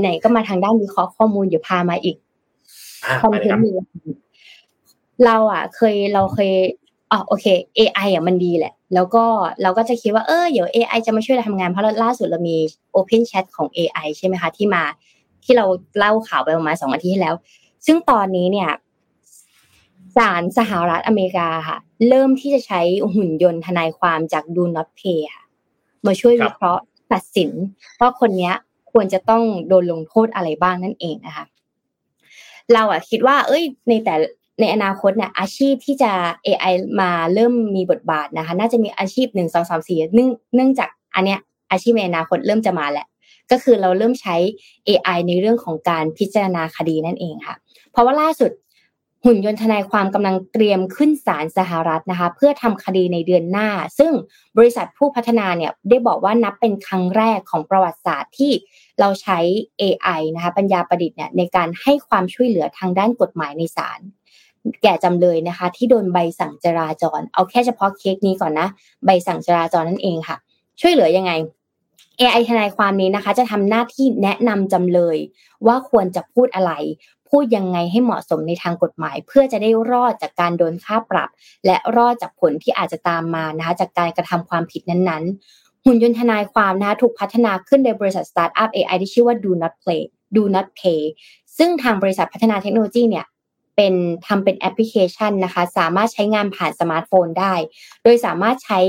ไหนๆก็มาทางด้านวิเคราะห์ข้อมูลอยู่พามาอีกอะคอนไปเทเลยนครับต์หนึ่งเราอะ เคยเราเคย อ๋อโอเค AI อะมันดีแหละ แล้วก็เราก็จะคิดว่าเออเดี๋ยว AI จะมาช่วยเราทำงานเพราะล่าสุดเรามี Open Chat ของ AI ใช่ไหมคะ ที่มาที่เราเล่าข่าวไปประมาณสองอาทิตย์ที่แล้ว ซึ่งตอนนี้เนี่ยศาลสหรัฐอเมริกาค่ะ เริ่มที่จะใช้หุ่นยนต์ทนายความจาก Do Not Pay ค่ะมาช่วยวิเคราะห์ตัดสินว่าคนเนี้ยควรจะต้องโดนลงโทษอะไรบ้างนั่นเองนะคะเราอะคิดว่า เอ้ย ในแต่ ในอนาคตเนี่ยอาชีพที่จะ AI มาเริ่มมีบทบาทนะคะ น่าจะมีอาชีพหนึ่งสองสามสี่เนื่องเนื่องจากอันเนี้ยอาชีพในอนาคตเริ่มจะมาแหละก็คือเราเริ่มใช้ AI ในเรื่องของการพิจารณาคดีนั่นเองค่ะ เพราะว่าล่าสุดหุ่นยนต์ทนายความกำลังเตรียมขึ้นศาลสหรัฐนะคะ เพื่อทำคดีในเดือนหน้า ซึ่งบริษัทผู้พัฒนาเนี่ยได้บอกว่านับเป็นครั้งแรกของประวัติศาสตร์ที่เราใช้ AI นะคะปัญญาประดิษฐ์เนี่ยในการให้ความช่วยเหลือทางด้านกฎหมายในศาล แก่จำเลยนะคะ ที่โดนใบสั่งจราจร เอาแค่เฉพาะเคสนี้ก่อนนะ ใบสั่งจราจรนั่นเองค่ะ ช่วยเหลือยังไง AI ทนายความนี้นะคะ จะทำหน้าที่แนะนำจำเลย ว่าควรจะพูดอะไร พูดยังไงให้เหมาะสมในทางกฎหมาย เพื่อจะได้รอดจากการโดนค่าปรับ และรอดจากผลที่อาจจะตามมานะคะ จากการกระทำความผิดนั้นๆ หุ่นยนต์ทนายความนะคะถูกพัฒนาขึ้นโดยบริษัทสตาร์ทอัพ AI ที่ชื่อว่า Do Not Play Do Not Pay ซึ่งทางบริษัทพัฒนาเทคโนโลยีเนี่ย เป็นทำเป็นแอปพลิเคชันนะคะ สามารถใช้งานผ่านสมาร์ทโฟนได้ โดยสามารถใช้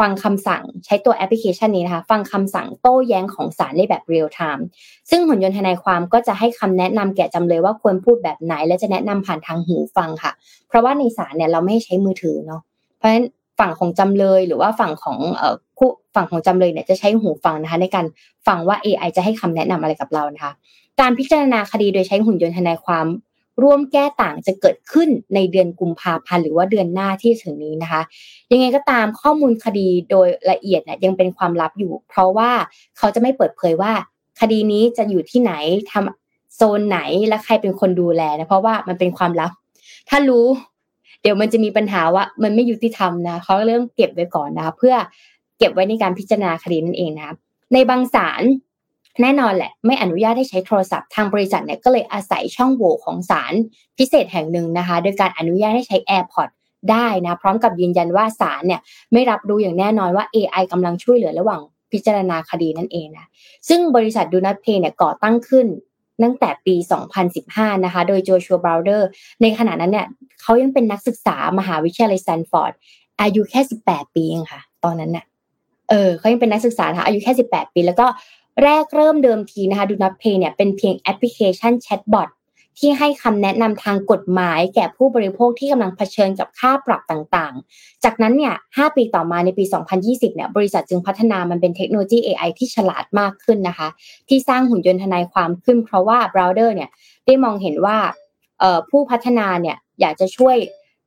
ฟังคำสั่งใช้ตัวแอปพลิเคชันนี้นะคะ ฟังคำสั่งโต้แย้งของศาลได้แบบเรียลไทม์ซึ่งหุ่นยนต์ทนายความก็จะให้คำแนะนำแก่จำเลยว่าควรพูดแบบไหน และจะแนะนำผ่านทางหูฟังค่ะ เพราะว่าในศาลเนี่ยเราไม่ให้ใช้มือถือเนาะเพราะฉะนั้นฝั่งของจำเลยหรือว่าฝั่งของ เอ่อคู่ฝั่งของจำเลยเนี่ยจะใช้หูฟังนะคะ ในการฟังว่า AI จะให้คำแนะนำอะไรกับเรานะคะ การพิจารณาคดีโดยใช้หุ่นยนต์ทนายความ ร่วมแก้ต่างจะเกิดขึ้นในเดือนกุมภาพันธ์หรือว่าเดือนหน้าที่ถึงนี้นะคะ ยังไงก็ตามข้อมูลคดีโดยละเอียดเนี่ยยังเป็นความลับอยู่ เพราะว่าเขาจะไม่เปิดเผยว่า คดีนี้จะอยู่ที่ไหนทำโซนไหนและใครเป็นคนดูแลนะเพราะว่ามันเป็นความลับ ถ้ารู้เดี๋ยวมันจะมีปัญหาว่ามันไม่ยุติธรรมนะเขาก็เริ่มเก็บไว้ก่อนนะคะเพื่อ เก็บไว้ในการพิจารณาคดีนั่นเองนะคะในบางศาลแน่นอนแหละไม่อนุญาตให้ใช้โทรศัพท์ทางบริษัทเนี่ยก็เลยอาศัยช่องโหว่ของศาลพิเศษแห่งหนึ่งนะคะ โดยการอนุญาตให้ใช้ AirPods ได้นะพร้อมกับยืนยันว่าศาลเนี่ยไม่รับรู้อย่างแน่นอนว่า AI กำลังช่วยเหลือระหว่างพิจารณาคดีนั่นเองนะซึ่งบริษัท Do Not Pay เนี่ยก่อตั้งขึ้นตั้งแต่ปี 2015 นะคะ โดยโจชัวบราวเดอร์ ในขณะนั้นเนี่ยเขายังเป็นนักศึกษามหาวิทยาลัยสแตนฟอร์ด อายุแค่ 18 ปีเองค่ะ ตอนนั้นน่ะ เออเขายังเป็นนักศึกษาค่ะอายุแค่ 18 ปี แล้วก็แรกเริ่มเดิมทีนะคะ Do Not Pay เนี่ยเป็นเพียงแอปพลิเคชันแชทบอทที่ให้คำแนะนำทางกฎหมายแก่ผู้บริโภคที่กำลังเผชิญกับค่าปรับต่างๆ จากนั้นเนี่ย 5 ปีต่อมาในปี 2020 เนี่ย บริษัทจึงพัฒนามันเป็นเทคโนโลยี AI ที่ฉลาดมากขึ้นนะคะ ที่สร้างหุ่นยนต์ทนายความขึ้น เพราะว่า Browder เนี่ย ได้มองเห็นว่าผู้พัฒนาเนี่ย อยากจะช่วย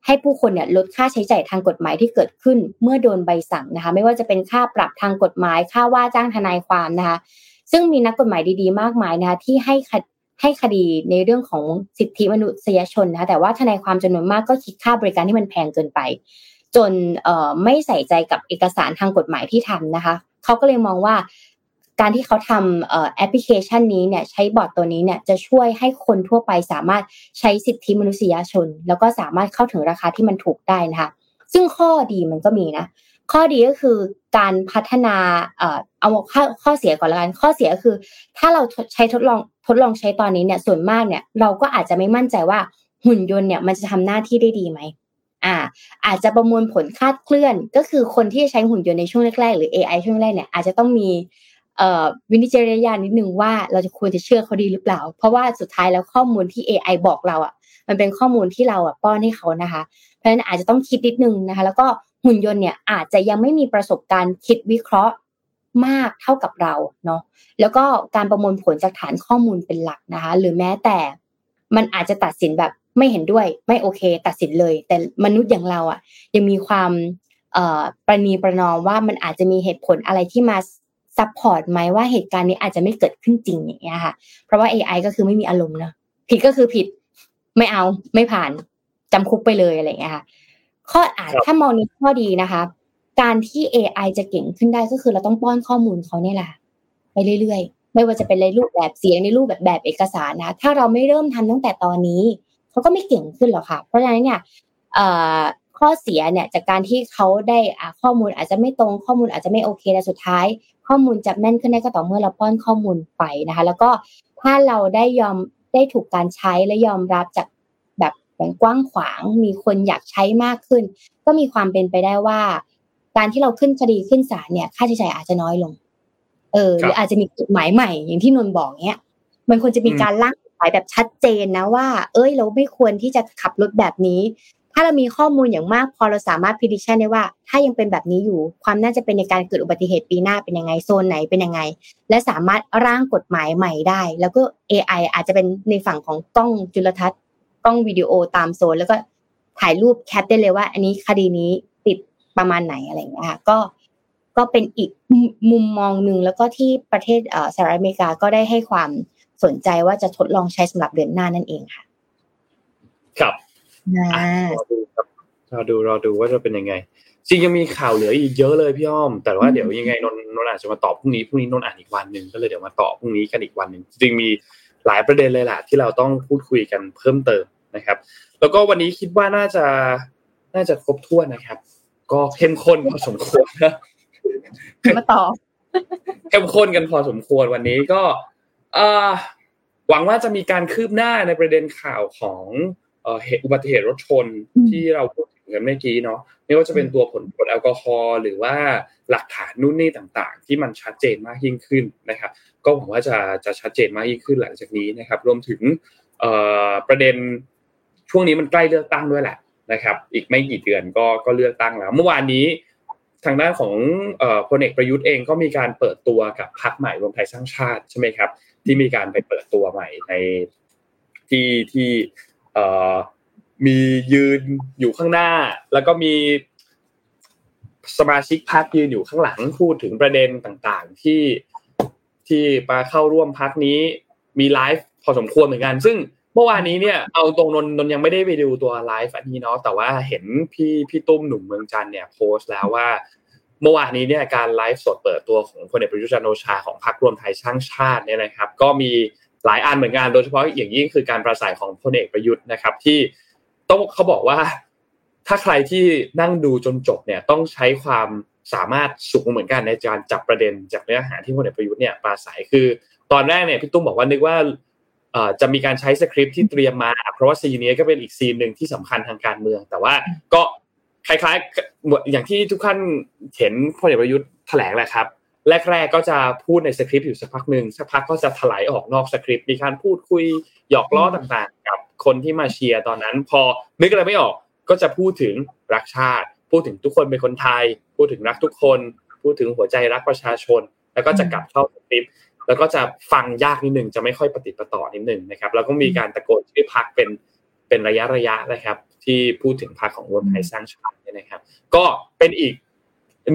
ให้ผู้คนเนี่ยลดค่าใช้จ่ายทางกฎหมายที่เกิดขึ้นเมื่อโดนใบสั่งนะคะ ไม่ว่าจะเป็นค่าปรับทางกฎหมาย ค่าว่าจ้างทนายความนะคะ ซึ่งมีนักกฎหมายดีๆ มากมายนะคะที่ให้ให้คดีในเรื่องของสิทธิมนุษยชนนะคะแต่ว่าทนายความจำนวนมากก็คิดค่าบริการที่มันแพงเกินไป จนเอ่อไม่ใส่ใจกับเอกสารทางกฎหมายที่ทำนะคะเขาก็เลยมองว่า การที่เขาทำแอปพลิเคชันนี้เนี่ยใช้บอทตัวนี้เนี่ยจะช่วยให้คนทั่วไปสามารถใช้สิทธิมนุษยชน แล้วก็สามารถเข้าถึงราคาที่มันถูกได้นะคะซึ่งข้อดีมันก็มีนะข้อดีก็คือการพัฒนาเอาข้อข้อเสียก่อนละกันข้อเสียก็คือ ถ้าเราใช้ทดลองทดลองใช้ตอนนี้เนี่ยส่วนมากเนี่ยเราก็อาจจะไม่มั่นใจว่าหุ่นยนต์เนี่ยมันจะทำหน้าที่ได้ดีไหมอ่าอาจจะประมวลผลคาดเคลื่อน ก็คือคนที่ใช้หุ่นยนต์ในช่วงแรกๆ หรือ AI ช่วงแรกเนี่ยอาจจะต้องมี วินิจฉัยญาณนิดนึงว่าเราจะควรจะเชื่อเขาดีหรือเปล่า เพราะว่าสุดท้ายแล้วข้อมูลที่ AI บอกเราอะ มันเป็นข้อมูลที่เราอะป้อนให้เขานะคะ เพราะฉะนั้นอาจจะต้องคิดนิดนึงนะคะ แล้วก็หุ่นยนต์เนี่ยอาจจะยังไม่มีประสบการณ์คิดวิเคราะห์มากเท่ากับเราเนาะแล้วก็การประมวลผลจากฐานข้อมูลเป็นหลักนะคะ หรือแม้แต่มันอาจจะตัดสินแบบไม่เห็นด้วยไม่โอเค ตัดสินเลย แต่มนุษย์อย่างเราอะยังมีความประนีประนอมว่ามันอาจจะมีเหตุผลอะไรที่มา support ไหมว่าเหตุการณ์นี้อาจจะไม่เกิดขึ้นจริงอย่างเงี้ยค่ะ เพราะว่า AI ก็คือไม่มีอารมณ์เนาะผิดก็คือผิดไม่เอาไม่ผ่านจำคุกไปเลยอะไรอย่างเงี้ยค่ะข้ออาจถ้ามองในข้อดีนะคะ การที่ AI จะเก่งขึ้นได้ก็คือเราต้องป้อนข้อมูลเขาเนี่ยแหละไปเรื่อยๆ ไม่ว่าจะเป็นในรูปแบบเสียงในรูปแบบแบบเอกสารนะ ถ้าเราไม่เริ่มทำตั้งแต่ตอนนี้เขาก็ไม่เก่งขึ้นหรอกค่ะ เพราะฉะนั้นเนี่ยข้อเสียเนี่ยจากการที่เขาได้ข้อมูลอาจจะไม่ตรงข้อมูลอาจจะไม่โอเคแต่สุดท้าย ข้อมูลจะแม่นขึ้นได้ก็ต่อเมื่อเราป้อนข้อมูลไปนะคะ แล้วก็ถ้าเราได้ยอมได้ถูกการใช้และยอมรับจากแบบแบบกว้างขวาง มีคนอยากใช้มากขึ้น ก็มีความเป็นไปได้ว่า การที่เราขึ้นคดีขึ้นศาลเนี่ย ค่าใช้จ่ายอาจจะน้อยลง เออหรืออาจจะมีกฎหมายใหม่ อย่างที่นนบอกเนี้ยมันควรจะมีการร่างกฎหมายแบบชัดเจนนะว่า เอ้ยเราไม่ควรที่จะขับรถแบบนี้ ถ้าเรามีข้อมูลอย่างมากพอเราสามารถพิจิตรได้ว่า ถ้ายังเป็นแบบนี้อยู่ ความน่าจะเป็นในการเกิดอุบัติเหตุปีหน้าเป็นยังไงโซนไหนเป็นยังไง และสามารถร่างกฎหมายใหม่ได้ แล้วก็ AI อาจจะเป็นในฝั่งของกล้องจุลทรรศน์กล้องวิดีโอตามโซน แล้วก็ถ่ายรูปแคปได้เลยว่า อันนี้คดีนี้ติดประมาณไหนอะไรอย่างเงี้ยค่ะก็ก็เป็นอีกมุมมองหนึ่งแล้วก็ที่ประเทศสหรัฐอเมริกาก็ได้ให้ความสนใจว่าจะทดลองใช้สำหรับเดือนหน้านั่นเองค่ะ ครับ รอดูครับรอดูรอดูว่าจะเป็นยังไงจริงยังมีข่าวเหลืออีกเยอะเลยพี่อ้อม แต่ว่าเดี๋ยวยังไงนนนนอาจจะมาตอบพรุ่งนี้พรุ่งนี้นนอ่านอีกวันหนึ่งก็เลยเดี๋ยวมาตอบพรุ่งนี้กันอีกวันหนึ่งจริงมีหลายประเด็นเลยแหละที่เราต้องพูดคุยกันเพิ่มเติมนะครับ แล้วก็วันนี้คิดว่าน่าจะน่าจะครบถ้วนนะครับ ก็เข้มข้นพอสมควรนะมาต่อเข้มข้นกันพอสมควรวันนี้ก็หวังว่าจะมีการคืบหน้าในประเด็นข่าวของ เหตุอุบัติเหตุรถชนที่เราพูดถึงกันเมื่อกี้เนาะไม่ว่าจะเป็นตัวผลตรวจแอลกอฮอล์หรือว่าหลักฐานนู่นนี่ต่างๆ ที่มันชัดเจนมากยิ่งขึ้นนะครับ ก็หวังว่าจะจะชัดเจนมากยิ่งขึ้นหลังจากนี้นะครับ รวมถึงประเด็นช่วงนี้มันใกล้เลือกตั้งด้วยแหละนะครับ อีกไม่กี่เดือนก็ก็เลือกตั้งแล้ว เมื่อวานนี้ทางด้านของพลเอกประยุทธ์เองก็มีการเปิดตัวกับพรรคใหม่รวมไทยสร้างชาติใช่ไหมครับ ที่มีการไปเปิดตัวใหม่ในที่ที่ มียืนอยู่ข้างหน้า แล้วก็มีสมาชิกพรรคยืนอยู่ข้างหลังพูดถึงประเด็นต่างๆ ที่ที่มาเข้าร่วมพรรคนี้มีไลฟ์พอสมควรเหมือนกัน ซึ่งเมื่อวานนี้เนี่ยเอาตรงนนนนยังไม่ได้ไปดูตัวไลฟ์อันนี้เนาะแต่ว่าเห็นพี่พี่ตุ้มหนุ่มเมืองจันเนี่ยโพสต์แล้วว่า เมื่อวานนี้เนี่ยการไลฟ์สดเปิดตัวของพลเอกประยุทธ์จันโอชาของพรรครวมไทยสร้างชาติเนี่ยนะครับ ก็มี หลายอันเหมือนกันโดยเฉพาะอย่างยิ่งคือการประสัยของพลเอกประยุทธ์นะครับ ที่ต้องเขาบอกว่า ถ้าใครที่นั่งดูจนจบเนี่ยต้องใช้ความสามารถสูงเหมือนกันในการจับประเด็นจากเนื้อหาที่พลเอกประยุทธ์เนี่ยปราศัยคือ ตอนแรกเนี่ยพี่ตุ้มบอกว่านึกว่าจะมีการใช้สคริปที่เตรียมมา เพราะว่าซีนนี้ก็เป็นอีกซีนหนึ่งที่สำคัญทางการเมือง แต่ว่าก็คล้ายๆอย่างที่ทุกท่านเห็นพลเอกประยุทธ์แถลงแหละครับ แรกๆก็จะพูดในสคริปต์อยู่สักพักหนึ่งสักพักก็จะถลายออกนอกสคริปต์มีการพูดคุยหยอกล้อต่างๆ กับคนที่มาเชียร์ตอนนั้น พอนึกอะไรไม่ออกก็จะพูดถึงรักชาติ พูดถึงทุกคนเป็นคนไทย พูดถึงรักทุกคน พูดถึงหัวใจรักประชาชน แล้วก็จะกลับเข้าสคริปต์แล้วก็จะฟังยากนิดหนึ่งจะไม่ค่อยปฏิปต่อนิดหนึ่งนะครับ แล้วก็มีการตะโกนชื่อพักเป็นเป็นระยะระยะนะครับ ที่พูดถึงพักของรวมไทยสร้างชาตินะครับ ก็เป็นอีก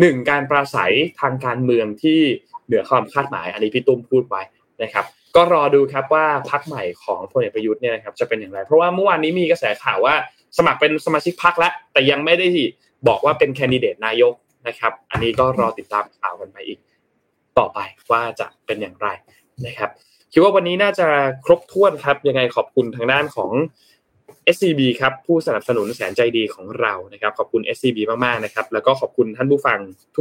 หนึ่งการปราศัยทางการเมืองที่เหนือความคาดหมาย อันนี้พี่ตุ้มพูดไว้นะครับ ก็รอดูครับว่าพักใหม่ของพลเอกประยุทธ์เนี่ยนะครับจะเป็นอย่างไร เพราะว่าเมื่อวานนี้มีกระแสข่าวว่าสมัครเป็นสมาชิกพักแล้ว แต่ยังไม่ได้บอกว่าเป็นแคนดิเดตนายกนะครับ อันนี้ก็รอติดตามข่าวกันไปอีกต่อไปว่าจะเป็นอย่างไรนะครับคิดว่าวันนี้น่าจะครบถ้วนครับยังไงขอบคุณทางด้านของ SCB ครับผู้สนับสนุนแสนใจดีของเรานะครับ ขอบคุณ SCB มากๆนะครับ แล้วก็ขอบคุณท่านผู้ฟัง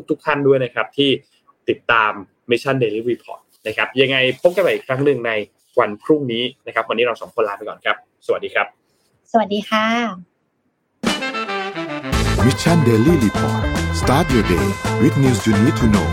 ทุก ๆ ท่านด้วยนะครับ ที่ติดตาม Mission Daily Report นะครับยังไงพบกันใหม่อีกครั้งหนึ่งในวันพรุ่งนี้นะครับ วันนี้เราสองคนลาไปก่อนครับ สวัสดีครับ สวัสดีค่ะ Mission Daily Report start your day with news you need to know